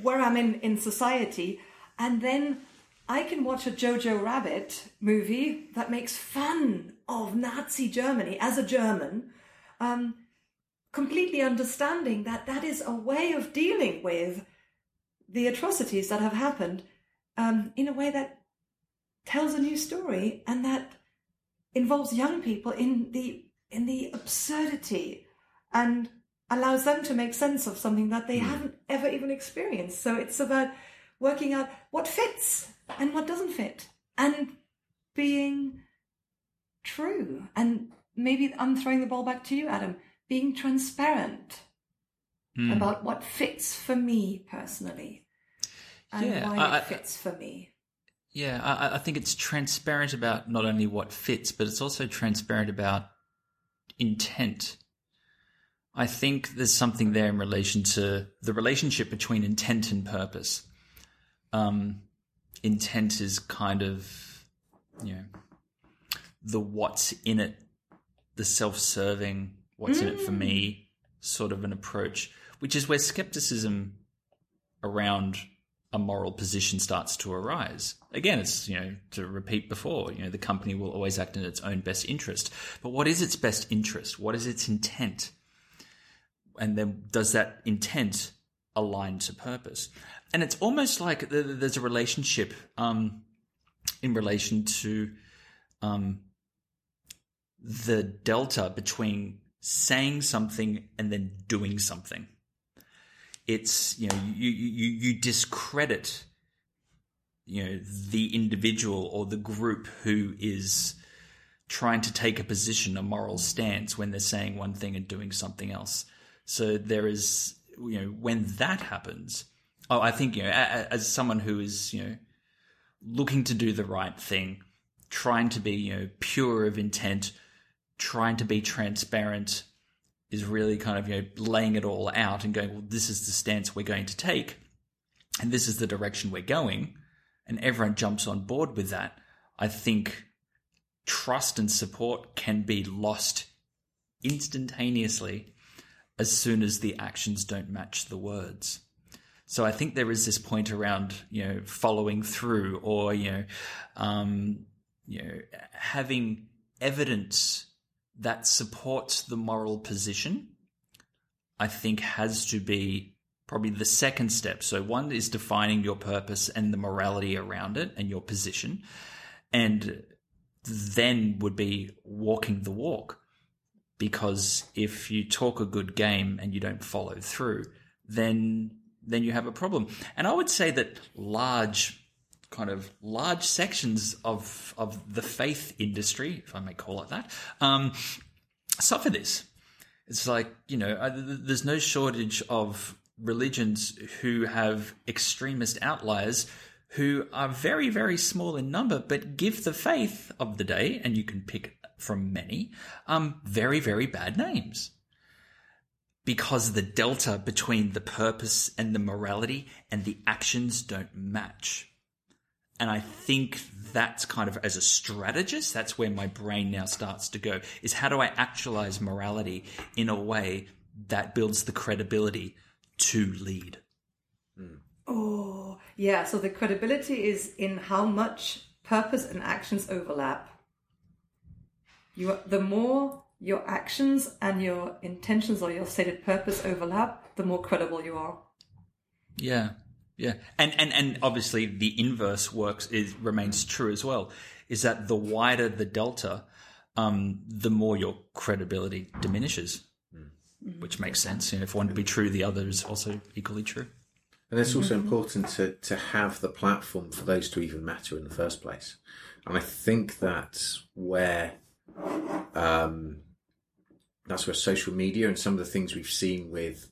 where I'm in in society, and then I can watch a Jojo Rabbit movie that makes fun of Nazi Germany as a German, um, completely understanding that that is a way of dealing with the atrocities that have happened um, in a way that tells a new story and that involves young people in the in the absurdity and allows them to make sense of something that they haven't ever even experienced. So it's about working out what fits and what doesn't fit and being true. And maybe I'm throwing the ball back to you, Adam, being transparent Hmm. about what fits for me personally and Yeah, why I- it fits for me. Yeah, I, I think it's transparent about not only what fits, but it's also transparent about intent. I think there's something there in relation to the relationship between intent and purpose. Um, intent is kind of, you know, the what's in it, the self serving, what's in it for me sort of an approach, which is where skepticism around a moral position starts to arise. Again, it's, you know, to repeat before, you know, the company will always act in its own best interest. But what is its best interest? What is its intent? And then does that intent align to purpose? And it's almost like th- th- there's a relationship um, in relation to um, the delta between saying something and then doing something. It's you know you you you discredit you know the individual or the group who is trying to take a position a moral stance when they're saying one thing and doing something else. So there is you know when that happens oh i think you know as someone who is you know looking to do the right thing trying to be you know pure of intent trying to be transparent is really kind of you know laying it all out and going, well, this is the stance we're going to take, and this is the direction we're going, and everyone jumps on board with that. I think trust and support can be lost instantaneously as soon as the actions don't match the words. So I think there is this point around you know following through or you know um, you know having evidence that supports the moral position, I think has to be probably the second step. So one is defining your purpose and the morality around it and your position. And then would be walking the walk. Because if you talk a good game and you don't follow through, then then you have a problem. And I would say that large kind of large sections of of the faith industry, if I may call it that, um, suffer this. It's like you know, uh, there's no shortage of religions who have extremist outliers who are very very small in number, but give the faith of the day, and you can pick from many, um, very very bad names. because the delta between the purpose and the morality and the actions don't match. And I think that's kind of as a strategist, that's where my brain now starts to go is how do I actualize morality in a way that builds the credibility to lead? Hmm. Oh, yeah. So the credibility is in how much purpose and actions overlap. You, are, the more your actions and your intentions or your stated purpose overlap, the more credible you are. Yeah. Yeah. And and and obviously the inverse works is remains true as well. Is that the wider the delta, um, the more your credibility diminishes. Which makes sense. You know, if one to be true, the other is also equally true. And it's also important to, to have the platform for those to even matter in the first place. And I think that's where um, that's where social media and some of the things we've seen with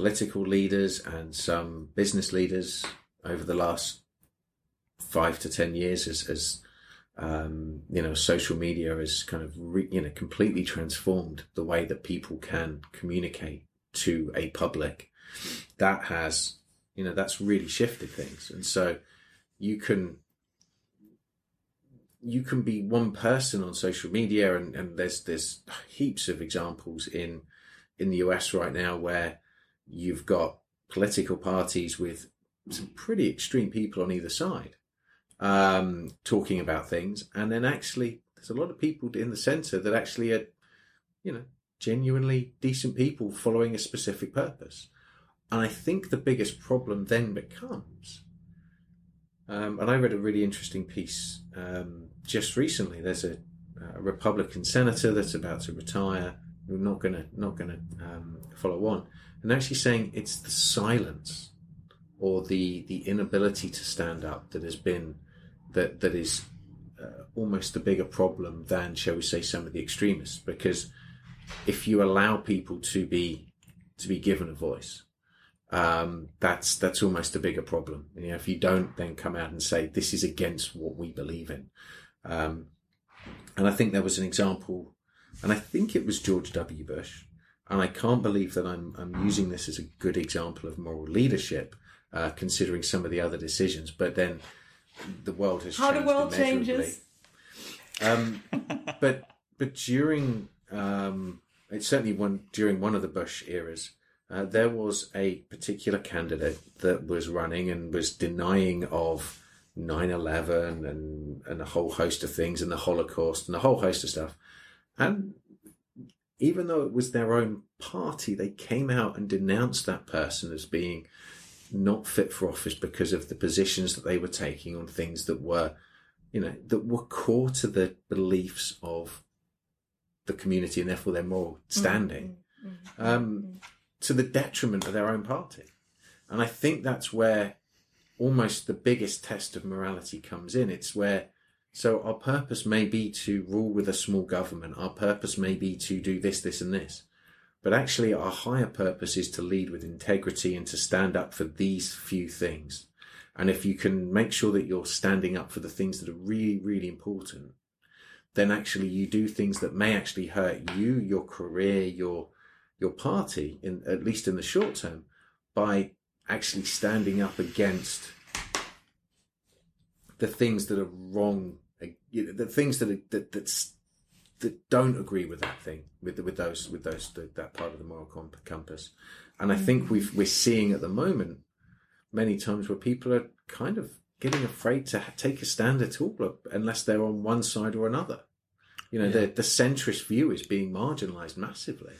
political leaders and some business leaders over the last five to ten years as, as um, you know, social media has kind of, re, you know, completely transformed the way that people can communicate to a public. That has, you know, that's really shifted things. And so you can, you can be one person on social media and, and there's, there's heaps of examples in, in the US right now where you've got political parties with some pretty extreme people on either side um, talking about things, and then actually there's a lot of people in the centre that actually are, you know, genuinely decent people following a specific purpose. And I think the biggest problem then becomes, um, and I read a really interesting piece um, just recently. There's a, a, Republican senator that's about to retire. We're not gonna not gonna um, follow on, and actually saying it's the silence or the the inability to stand up that has been that that is uh, almost a bigger problem than, shall we say, some of the extremists. Because if you allow people to be to be given a voice, um, that's that's almost a bigger problem. You know, if you don't then come out and say this is against what we believe in, um, and I think there was an example, and I think it was George W. Bush, and I can't believe that I'm I'm using this as a good example of moral leadership, uh, considering some of the other decisions, but then the world has How changed the world changes. Um, but but during um, it's certainly one during one of the Bush eras, uh, there was a particular candidate that was running and was denying of 9-11 and and a whole host of things and the Holocaust and a whole host of stuff, and even though it was their own party, they came out and denounced that person as being not fit for office because of the positions that they were taking on things that were, you know, that were core to the beliefs of the community and therefore their moral mm-hmm. standing, mm-hmm. um, mm-hmm. to the detriment of their own party. And I think that's where almost the biggest test of morality comes in. It's where, so our purpose may be to rule with a small government. Our purpose may be to do this, this, and this. But actually, our higher purpose is to lead with integrity and to stand up for these few things. And if you can make sure that you're standing up for the things that are really, really important, then actually you do things that may actually hurt you, your career, your your party, in at least in the short term, by actually standing up against the things that are wrong, you know, the things that are, that that's that don't agree with that thing, with with those with those the, that part of the moral comp- compass. And I think we've we're seeing at the moment many times where people are kind of getting afraid to take a stand at all unless they're on one side or another. You know, the the centrist view is being marginalised massively.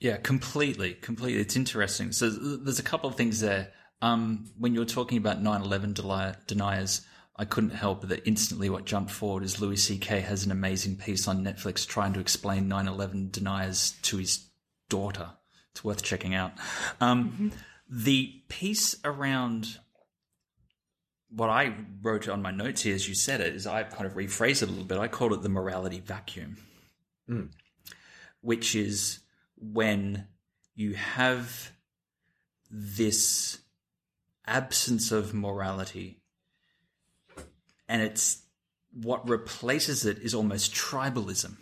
Yeah, completely, completely. It's interesting. So there's a couple of things there. Um, when you're talking about 9/11 deli- deniers, I couldn't help that instantly what jumped forward is Louis C.K. has an amazing piece on Netflix trying to explain 9/11 deniers to his daughter. It's worth checking out. Um, The piece around what I wrote on my notes here, as you said it, is I kind of rephrased it a little bit. I called it the morality vacuum, which is when you have this absence of morality and it's what replaces it is almost tribalism.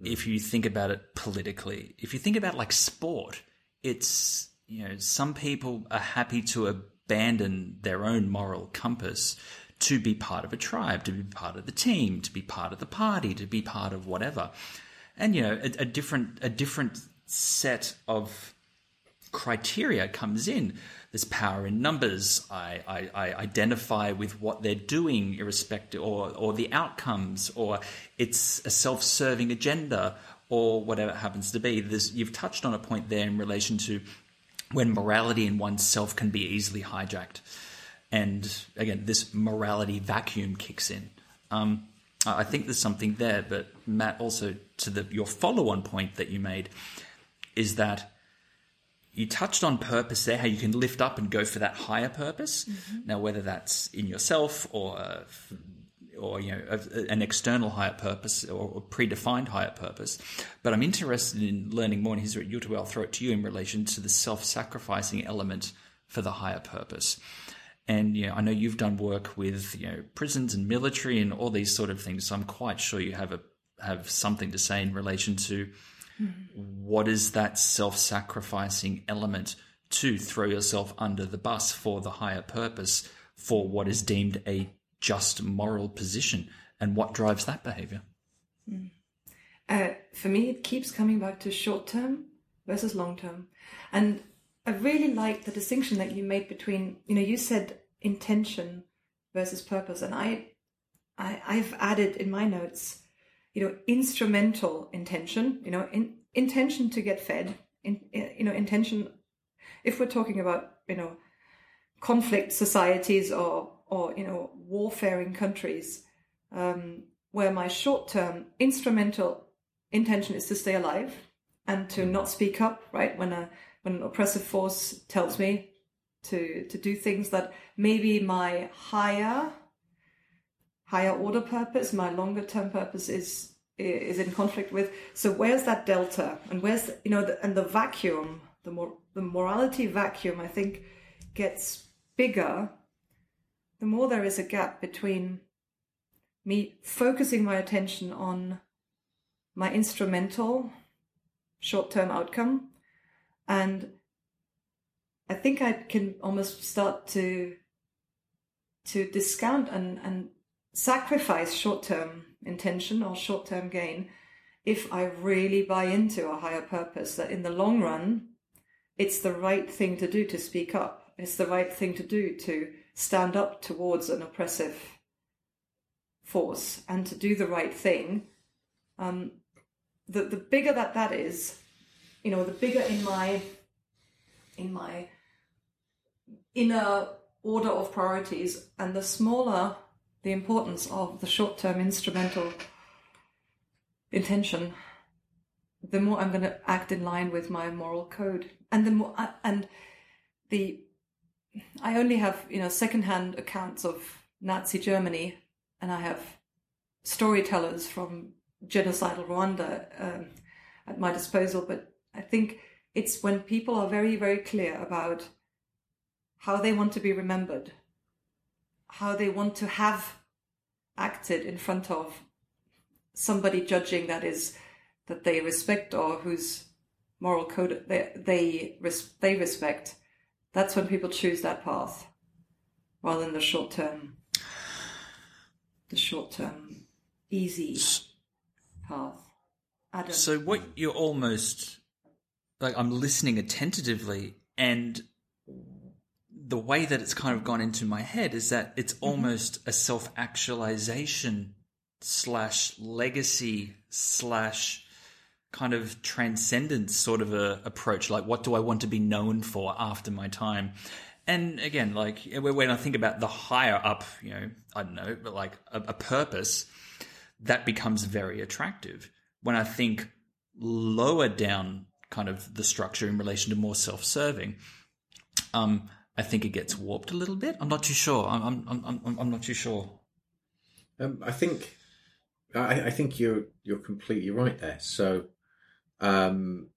Hmm. if you think about it politically. If you think about like sport, it's you know some people are happy to abandon their own moral compass to be part of a tribe, to be part of the team, to be part of the party, to be part of whatever. And you know, a, a different a different set of criteria comes in. There's power in numbers. I, I, I, identify with what they're doing, irrespective, or or the outcomes, or it's a self-serving agenda, or whatever it happens to be. There's, you've touched on a point there in relation to when morality in oneself can be easily hijacked, and again, this morality vacuum kicks in. Um, I think there's something there, but Matt, also to the your follow-on point that you made, is that you touched on purpose there, how you can lift up and go for that higher purpose. Mm-hmm. Now, whether that's in yourself or uh, or you know an external higher purpose or predefined higher purpose, but I'm interested in learning more. And here's what I'll throw it to you in relation to the self-sacrificing element for the higher purpose. And you know, I know you've done work with you know prisons and military and all these sort of things. So I'm quite sure you have a have something to say in relation to what is that self sacrificing element to throw yourself under the bus for the higher purpose for what is deemed a just moral position? And what drives that behavior? Mm. Uh, for me, it keeps coming back to short term versus long term. And I really like the distinction that you made between, you know, you said intention versus purpose. And I, I I've added in my notes you know, instrumental intention, you know, in, intention to get fed, in, you know, intention. If we're talking about, you know, conflict societies or, or you know, warfaring countries, um, where my short-term instrumental intention is to stay alive and to not speak up, right? When a when an oppressive force tells me to to do things that maybe my higher higher order purpose, my longer term purpose is is in conflict with. So where's that delta, and where's the, you know, the, and the vacuum, the more the morality vacuum, I think, gets bigger. The more there is a gap between me focusing my attention on my instrumental short term outcome and I think I can almost start to to discount and, and sacrifice short term intention or short term gain if I really buy into a higher purpose that in the long run, it's the right thing to do to speak up. It's the right thing to do to stand up towards an oppressive force and to do the right thing. Um, the the bigger that that is, you know, the bigger in my in my inner order of priorities, and the smaller the importance of the short term instrumental intention, the more I'm going to act in line with my moral code. And the more, and the, I only have, you know, secondhand accounts of Nazi Germany, and I have storytellers from genocidal Rwanda um, at my disposal, but I think it's when people are very, very clear about how they want to be remembered how they want to have acted in front of somebody judging that is that they respect or whose moral code they they, they respect that's when people choose that path rather than the short term the short term easy path Adam. so what you're almost like i'm listening attentively and the way that it's kind of gone into my head is that it's mm-hmm. almost a self actualization slash legacy slash kind of transcendence sort of a approach. Like, what do I want to be known for after my time? And again, like when I think about the higher up, you know, I don't know, but like a, a purpose, that becomes very attractive. When I think lower down kind of the structure in relation to more self serving, um, I think it gets warped a little bit. I'm not too sure. I'm I'm I'm I'm not too sure. Um, I think I, I, think you're you're completely right there. So, um,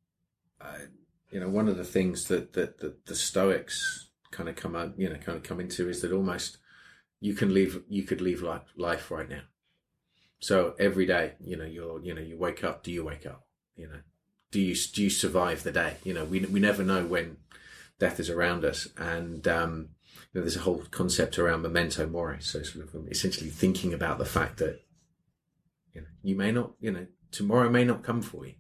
I, you know, one of the things that that, that the Stoics kind of come out, you know, kind of come into is that almost you can leave you could leave life, life right now. So every day, you know, you're, you know, you wake up. Do you wake up? You know, do you do you survive the day? You know, we we never know when death is around us, and um, you know, there's a whole concept around memento mori. So sort of essentially thinking about the fact that you know you may not, you know, tomorrow may not come for you,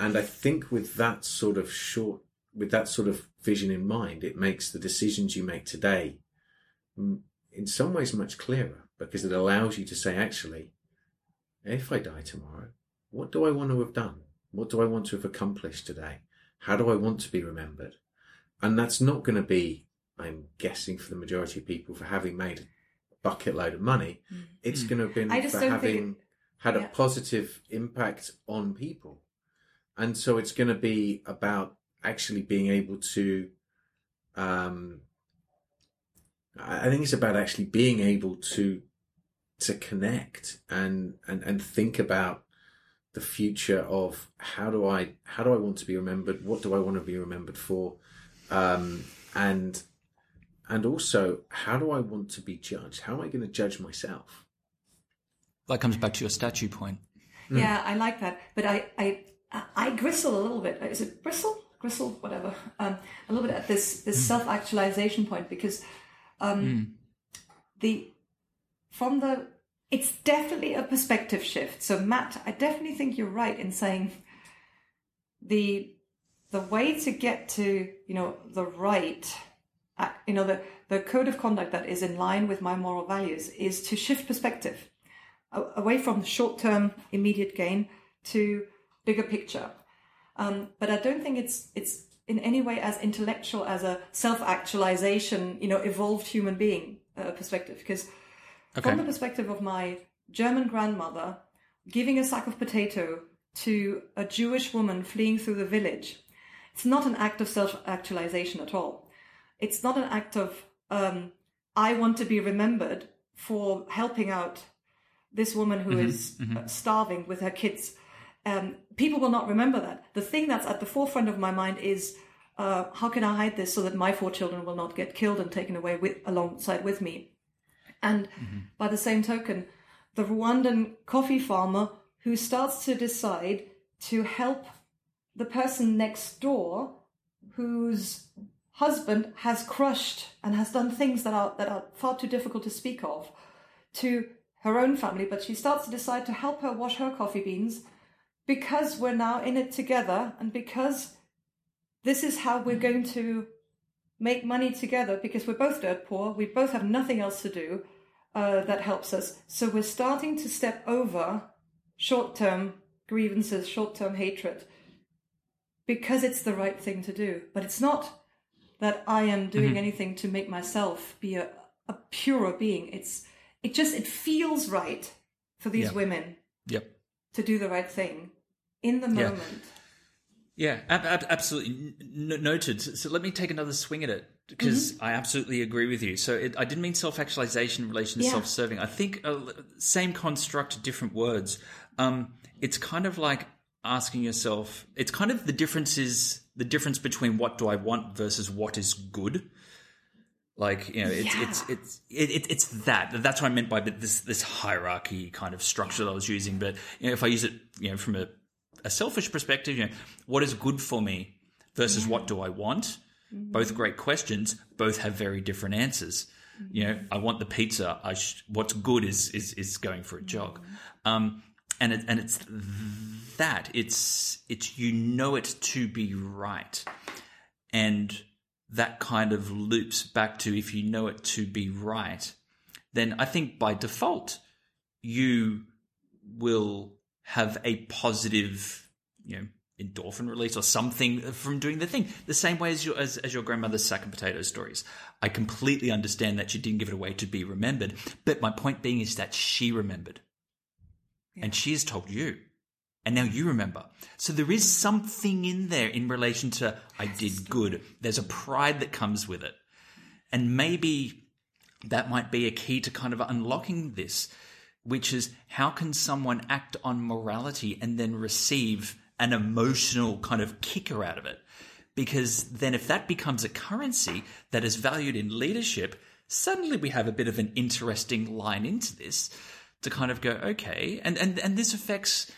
and I think with that sort of short, with that sort of vision in mind, it makes the decisions you make today, in some ways, much clearer because it allows you to say, actually, if I die tomorrow, what do I want to have done? What do I want to have accomplished today? How do I want to be remembered? And that's not going to be, I'm guessing, for the majority of people for having made a bucket load of money. Mm. It's mm. going to have been for having it, had yeah. a positive impact on people. And so it's going to be about actually being able to, um, I think it's about actually being able to to connect and and and think about the future of how do I how do I want to be remembered? What do I want to be remembered for? Um, and and also how do I want to be judged? How am I going to judge myself? That comes back to your statue point. Mm. Yeah, I like that, but I I I gristle a little bit. Is it bristle? Gristle, whatever. Um, a little bit at this this mm. self actualization point because um, mm. the from the it's definitely a perspective shift. So Matt, I definitely think you're right in saying the the way to get to you know the right uh, you know the the code of conduct that is in line with my moral values is to shift perspective away from short term immediate gain to bigger picture um, but i don't think it's it's in any way as intellectual as a self actualization you know evolved human being uh, perspective because Okay. From the perspective of my German grandmother giving a sack of potato to a Jewish woman fleeing through the village, it's not an act of self actualization at all. It's not an act of, um, I want to be remembered for helping out this woman who mm-hmm, is mm-hmm. starving with her kids. Um, people will not remember that. The thing that's at the forefront of my mind is uh, how can I hide this so that my four children will not get killed and taken away with, alongside with me? And mm-hmm. by the same token, the Rwandan coffee farmer who starts to decide to help the person next door whose husband has crushed and has done things that are that are far too difficult to speak of to her own family but she starts to decide to help her wash her coffee beans because we're now in it together and because this is how we're going to make money together because we're both dirt poor we both have nothing else to do uh, that helps us. So we're starting to step over short term grievances, short term hatred, because it's the right thing to do. But it's not that I am doing mm-hmm. anything to make myself be a, a purer being. It's it just it feels right for these yep. women yep. to do the right thing in the moment. Yeah, ab- ab- absolutely N- noted. So let me take another swing at it because mm-hmm. I absolutely agree with you. So it, I didn't mean self actualization in relation to yeah. self serving. I think uh, same construct, different words. Um, it's kind of like asking yourself. It's kind of the difference is the difference between what do I want versus what is good. Like you know, it's yeah. it's it's it, it's that. That's what I meant by this this hierarchy kind of structure that I was using. But you know, if I use it, you know, from a a selfish perspective, you know, what is good for me versus yeah. what do I want? Mm-hmm. Both great questions, both have very different answers. Mm-hmm. You know, I want the pizza. I sh- what's good is is is going for a jog, mm-hmm. um, and it, and it's that it's it's you know it to be right, and that kind of loops back to if you know it to be right, then I think by default you will have a positive, you know, endorphin release or something from doing the thing. The same way as your as, as your grandmother's sack and potato stories. I completely understand that she didn't give it away to be remembered, but my point being is that she remembered, yeah. and she has told you. And now you remember. So there is mm. something in there in relation to I did good. There's a pride that comes with it. And maybe that might be a key to kind of unlocking this which is how can someone act on morality and then receive an emotional kind of kicker out of it? Because then if that becomes a currency that is valued in leadership, suddenly we have a bit of an interesting line into this to kind of go, okay, and and and this affects.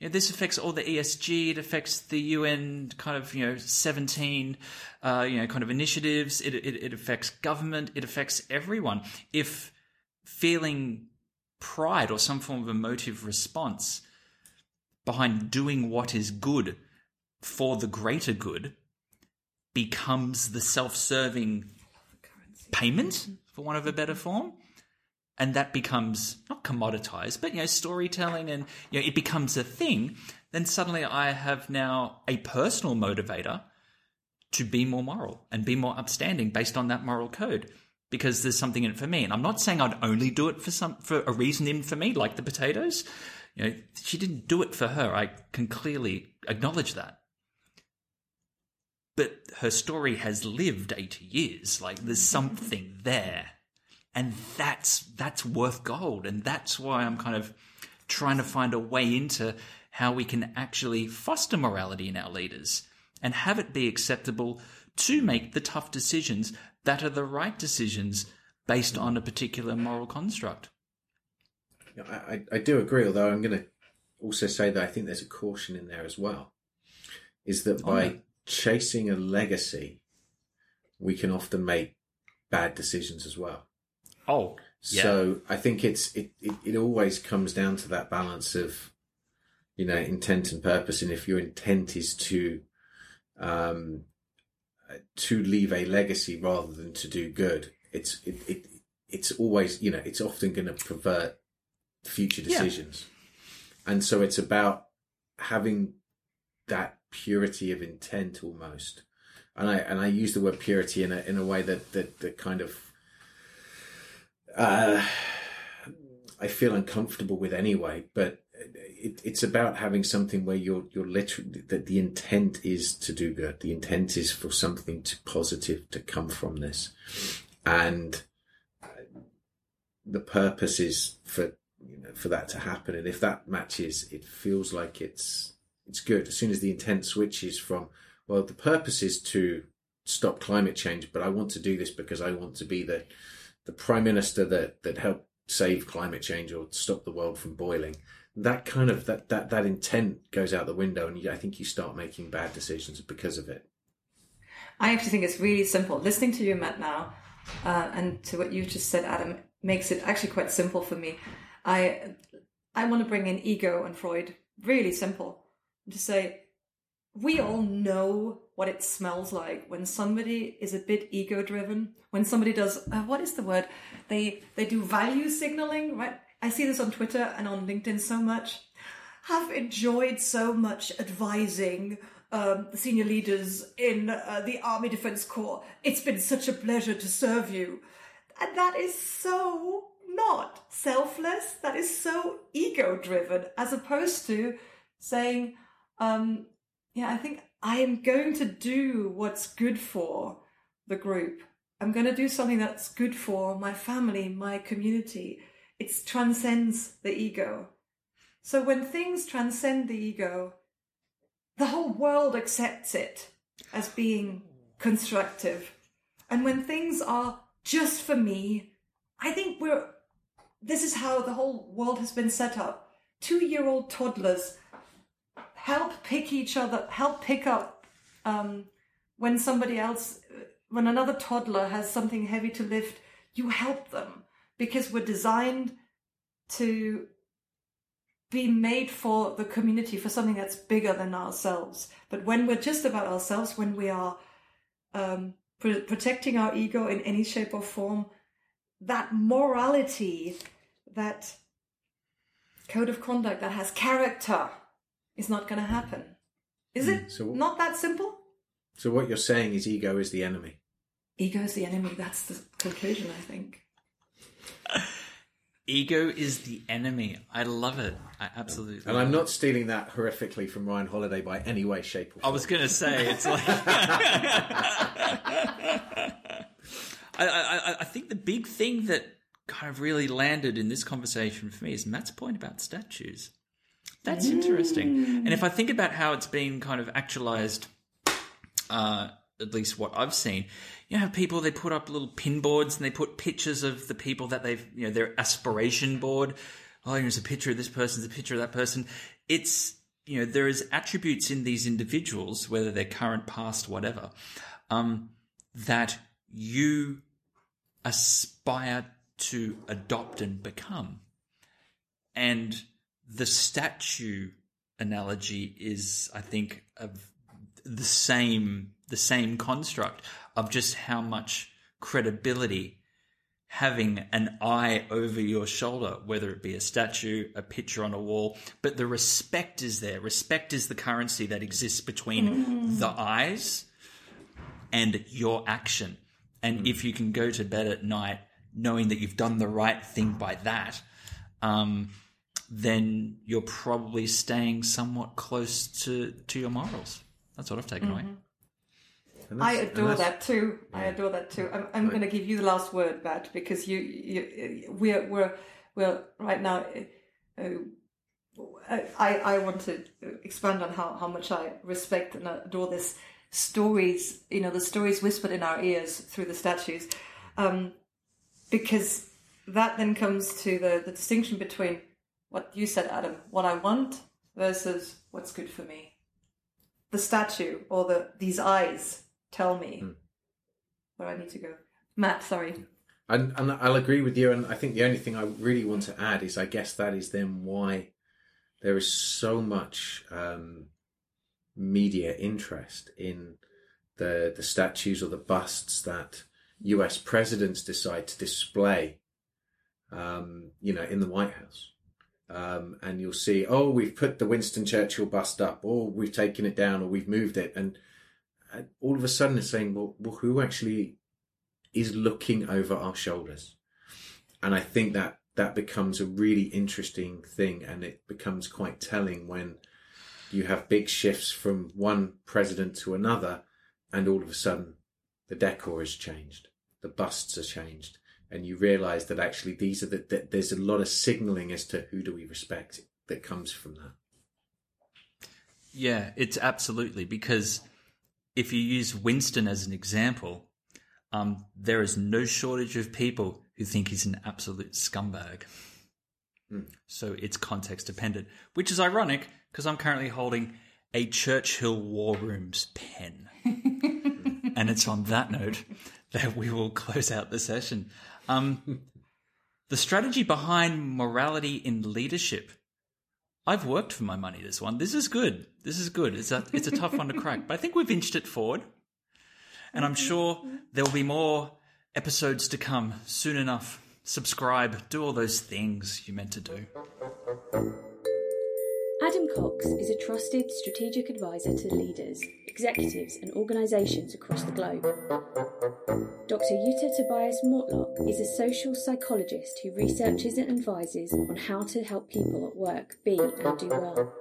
You know, this affects all the ESG. It affects the UN kind of you know seventeen, uh, you know, kind of initiatives. It, it it affects government. It affects everyone. If feeling pride or some form of emotive response behind doing what is good for the greater good becomes the self-serving payment for one of a better form and that becomes not commoditized but you know storytelling and you know it becomes a thing then suddenly i have now a personal motivator to be more moral and be more upstanding based on that moral code because there's something in it for me. And i'm not saying i'd only do it for some for a reason in for me like the potatoes. You know she didn't do it for her. I can clearly acknowledge that. But her story has lived 80 years. Like there's something there and that's that's worth gold and that's why i'm kind of trying to find a way into how we can actually foster morality in our leaders and have it be acceptable to make the tough decisions that are the right decisions based on a particular moral construct Yeah, I, I, do agree, although I'm going to also say that I think there's a caution in there as well. Is that oh, by no. chasing a legacy, we can often make bad decisions as well. Oh yeah So I think it's it, it, it always comes down to that balance of, you know, intent and purpose. And if your intent is to, um, to leave a legacy rather than to do good, it's it, it it's always you know it's often going to pervert future Yeah. decisions. And so it's about having that purity of intent almost. And I and I use the word purity in a in a way that that, that kind of uh, I feel uncomfortable with anyway. But it, it's about having something where you're you're literally that the intent is to do good. The intent is for something to positive to come from this, and the purpose is for you know for that to happen. And if that matches, it feels like it's it's good. As soon as the intent switches from well, the purpose is to stop climate change, but I want to do this because I want to be the the prime minister that that helped save climate change or stop the world from boiling. That kind of that that that intent goes out the window, and I think you start making bad decisions because of it. I actually think it's really simple. Listening to you, Matt, now, uh, and to what you just said, Adam, makes it actually quite simple for me. I I want to bring in ego and Freud. Really simple. To say, we all know what it smells like when somebody is a bit ego driven. When somebody does uh, what is the word? They they do value signaling, right? I see this on Twitter and on LinkedIn so much. Have enjoyed so much advising um, senior leaders in uh, the Army Defense Corps. It's been such a pleasure to serve you. And that is so not selfless. That is so ego driven, as opposed to saying, um, yeah, I think I am going to do what's good for the group. I'm going to do something that's good for my family, my community. It transcends the ego. So when things transcend the ego, the whole world accepts it as being constructive. And when things are just for me, I think we're, this is how the whole world has been set up. Two year old toddlers help pick each other, help pick up um, when somebody else, when another toddler has something heavy to lift, you help them because we're designed to be made for the community, for something that's bigger than ourselves. But when we're just about ourselves, when we are um, pr- protecting our ego in any shape or form, that morality, that code of conduct that has character is not going to happen. Is hmm, it So- not that simple? So what you're saying is ego is the enemy. Ego is the enemy. That's the conclusion, I think. ego is the enemy i love it i absolutely And I'm not stealing that horrifically from Ryan Holiday by any way, shape, or form. I was going to say it's like. I, I, I think the big thing that kind of really landed in this conversation for me is Matt's point about statues. That's interesting. And if I think about how it's been kind of actualized, uh, at least what I've seen, you have people they put up little pin boards and they put pictures of the people that they've, you know, their aspiration board oh, here's a picture of this person, there's a picture of that person. It's, you know, there is attributes in these individuals, whether they're current, past, whatever, um, that you aspire to adopt and become. And the statue analogy is, I think, of the same the same construct of just how much credibility having an eye over your shoulder, whether it be a statue, a picture on a wall, but the respect is there. Respect is the currency that exists between mm. the eyes and your action. And mm. if you can go to bed at night knowing that you've done the right thing by that, um, then you're probably staying somewhat close to, to your morals. That's what I've taken mm-hmm. away. I adore that too. Yeah. I adore that too. I'm, I'm going to give you the last word, Matt, because you, you we're we're we're right now. Uh, I I want to expand on how how much I respect and adore this stories. You know, the stories whispered in our ears through the statues, um, because that then comes to the the distinction between what you said, Adam, what I want versus what's good for me. The statue or the these eyes tell me mm. where I need to go. Matt, sorry. And, and I'll agree with you. And I think the only thing I really want to add is I guess that is then why there is so much um, media interest in the the statues or the busts that U.S. presidents decide to display, um, you know, in the White House. Um, and you'll see, oh, we've put the Winston Churchill bust up, or we've taken it down, or we've moved it, and all of a sudden it's saying, well, well, who actually is looking over our shoulders? And I think that that becomes a really interesting thing, and it becomes quite telling when you have big shifts from one president to another, and all of a sudden the decor has changed, the busts are changed, and you realise that actually these are the, that there's a lot of signalling as to who do we respect that comes from that. Yeah, it's absolutely because if you use Winston as an example, um, there is no shortage of people who think he's an absolute scumbag. Mm. So it's context dependent, which is ironic because I'm currently holding a Churchill War Rooms pen. and it's on that note that we will close out the session. Um, the strategy behind morality in leadership I've worked for my money. This one. This is good. This is good. It's a it's a tough one to crack, but I think we've inched it forward, and I'm sure there will be more episodes to come soon enough. Subscribe. Do all those things you meant to do. Adam Cox is a trusted strategic advisor to leaders, executives, and organisations across the globe. Dr. Jutta Tobias Mortlock is a social psychologist who researches and advises on how to help people at work be and do well.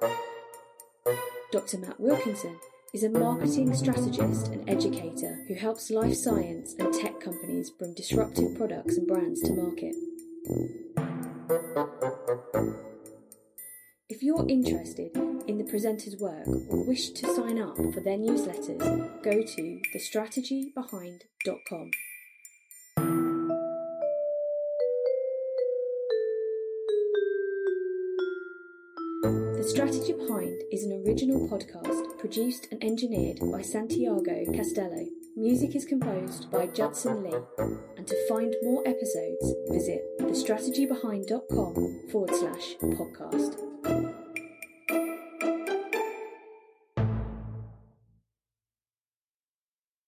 Dr. Matt Wilkinson is a marketing strategist and educator who helps life science and tech companies bring disruptive products and brands to market. If you're interested in the presenter's work or wish to sign up for their newsletters, go to thestrategybehind.com. The Strategy Behind is an original podcast produced and engineered by Santiago Castello. Music is composed by Judson Lee. And to find more episodes, visit thestrategybehind.com forward slash podcast.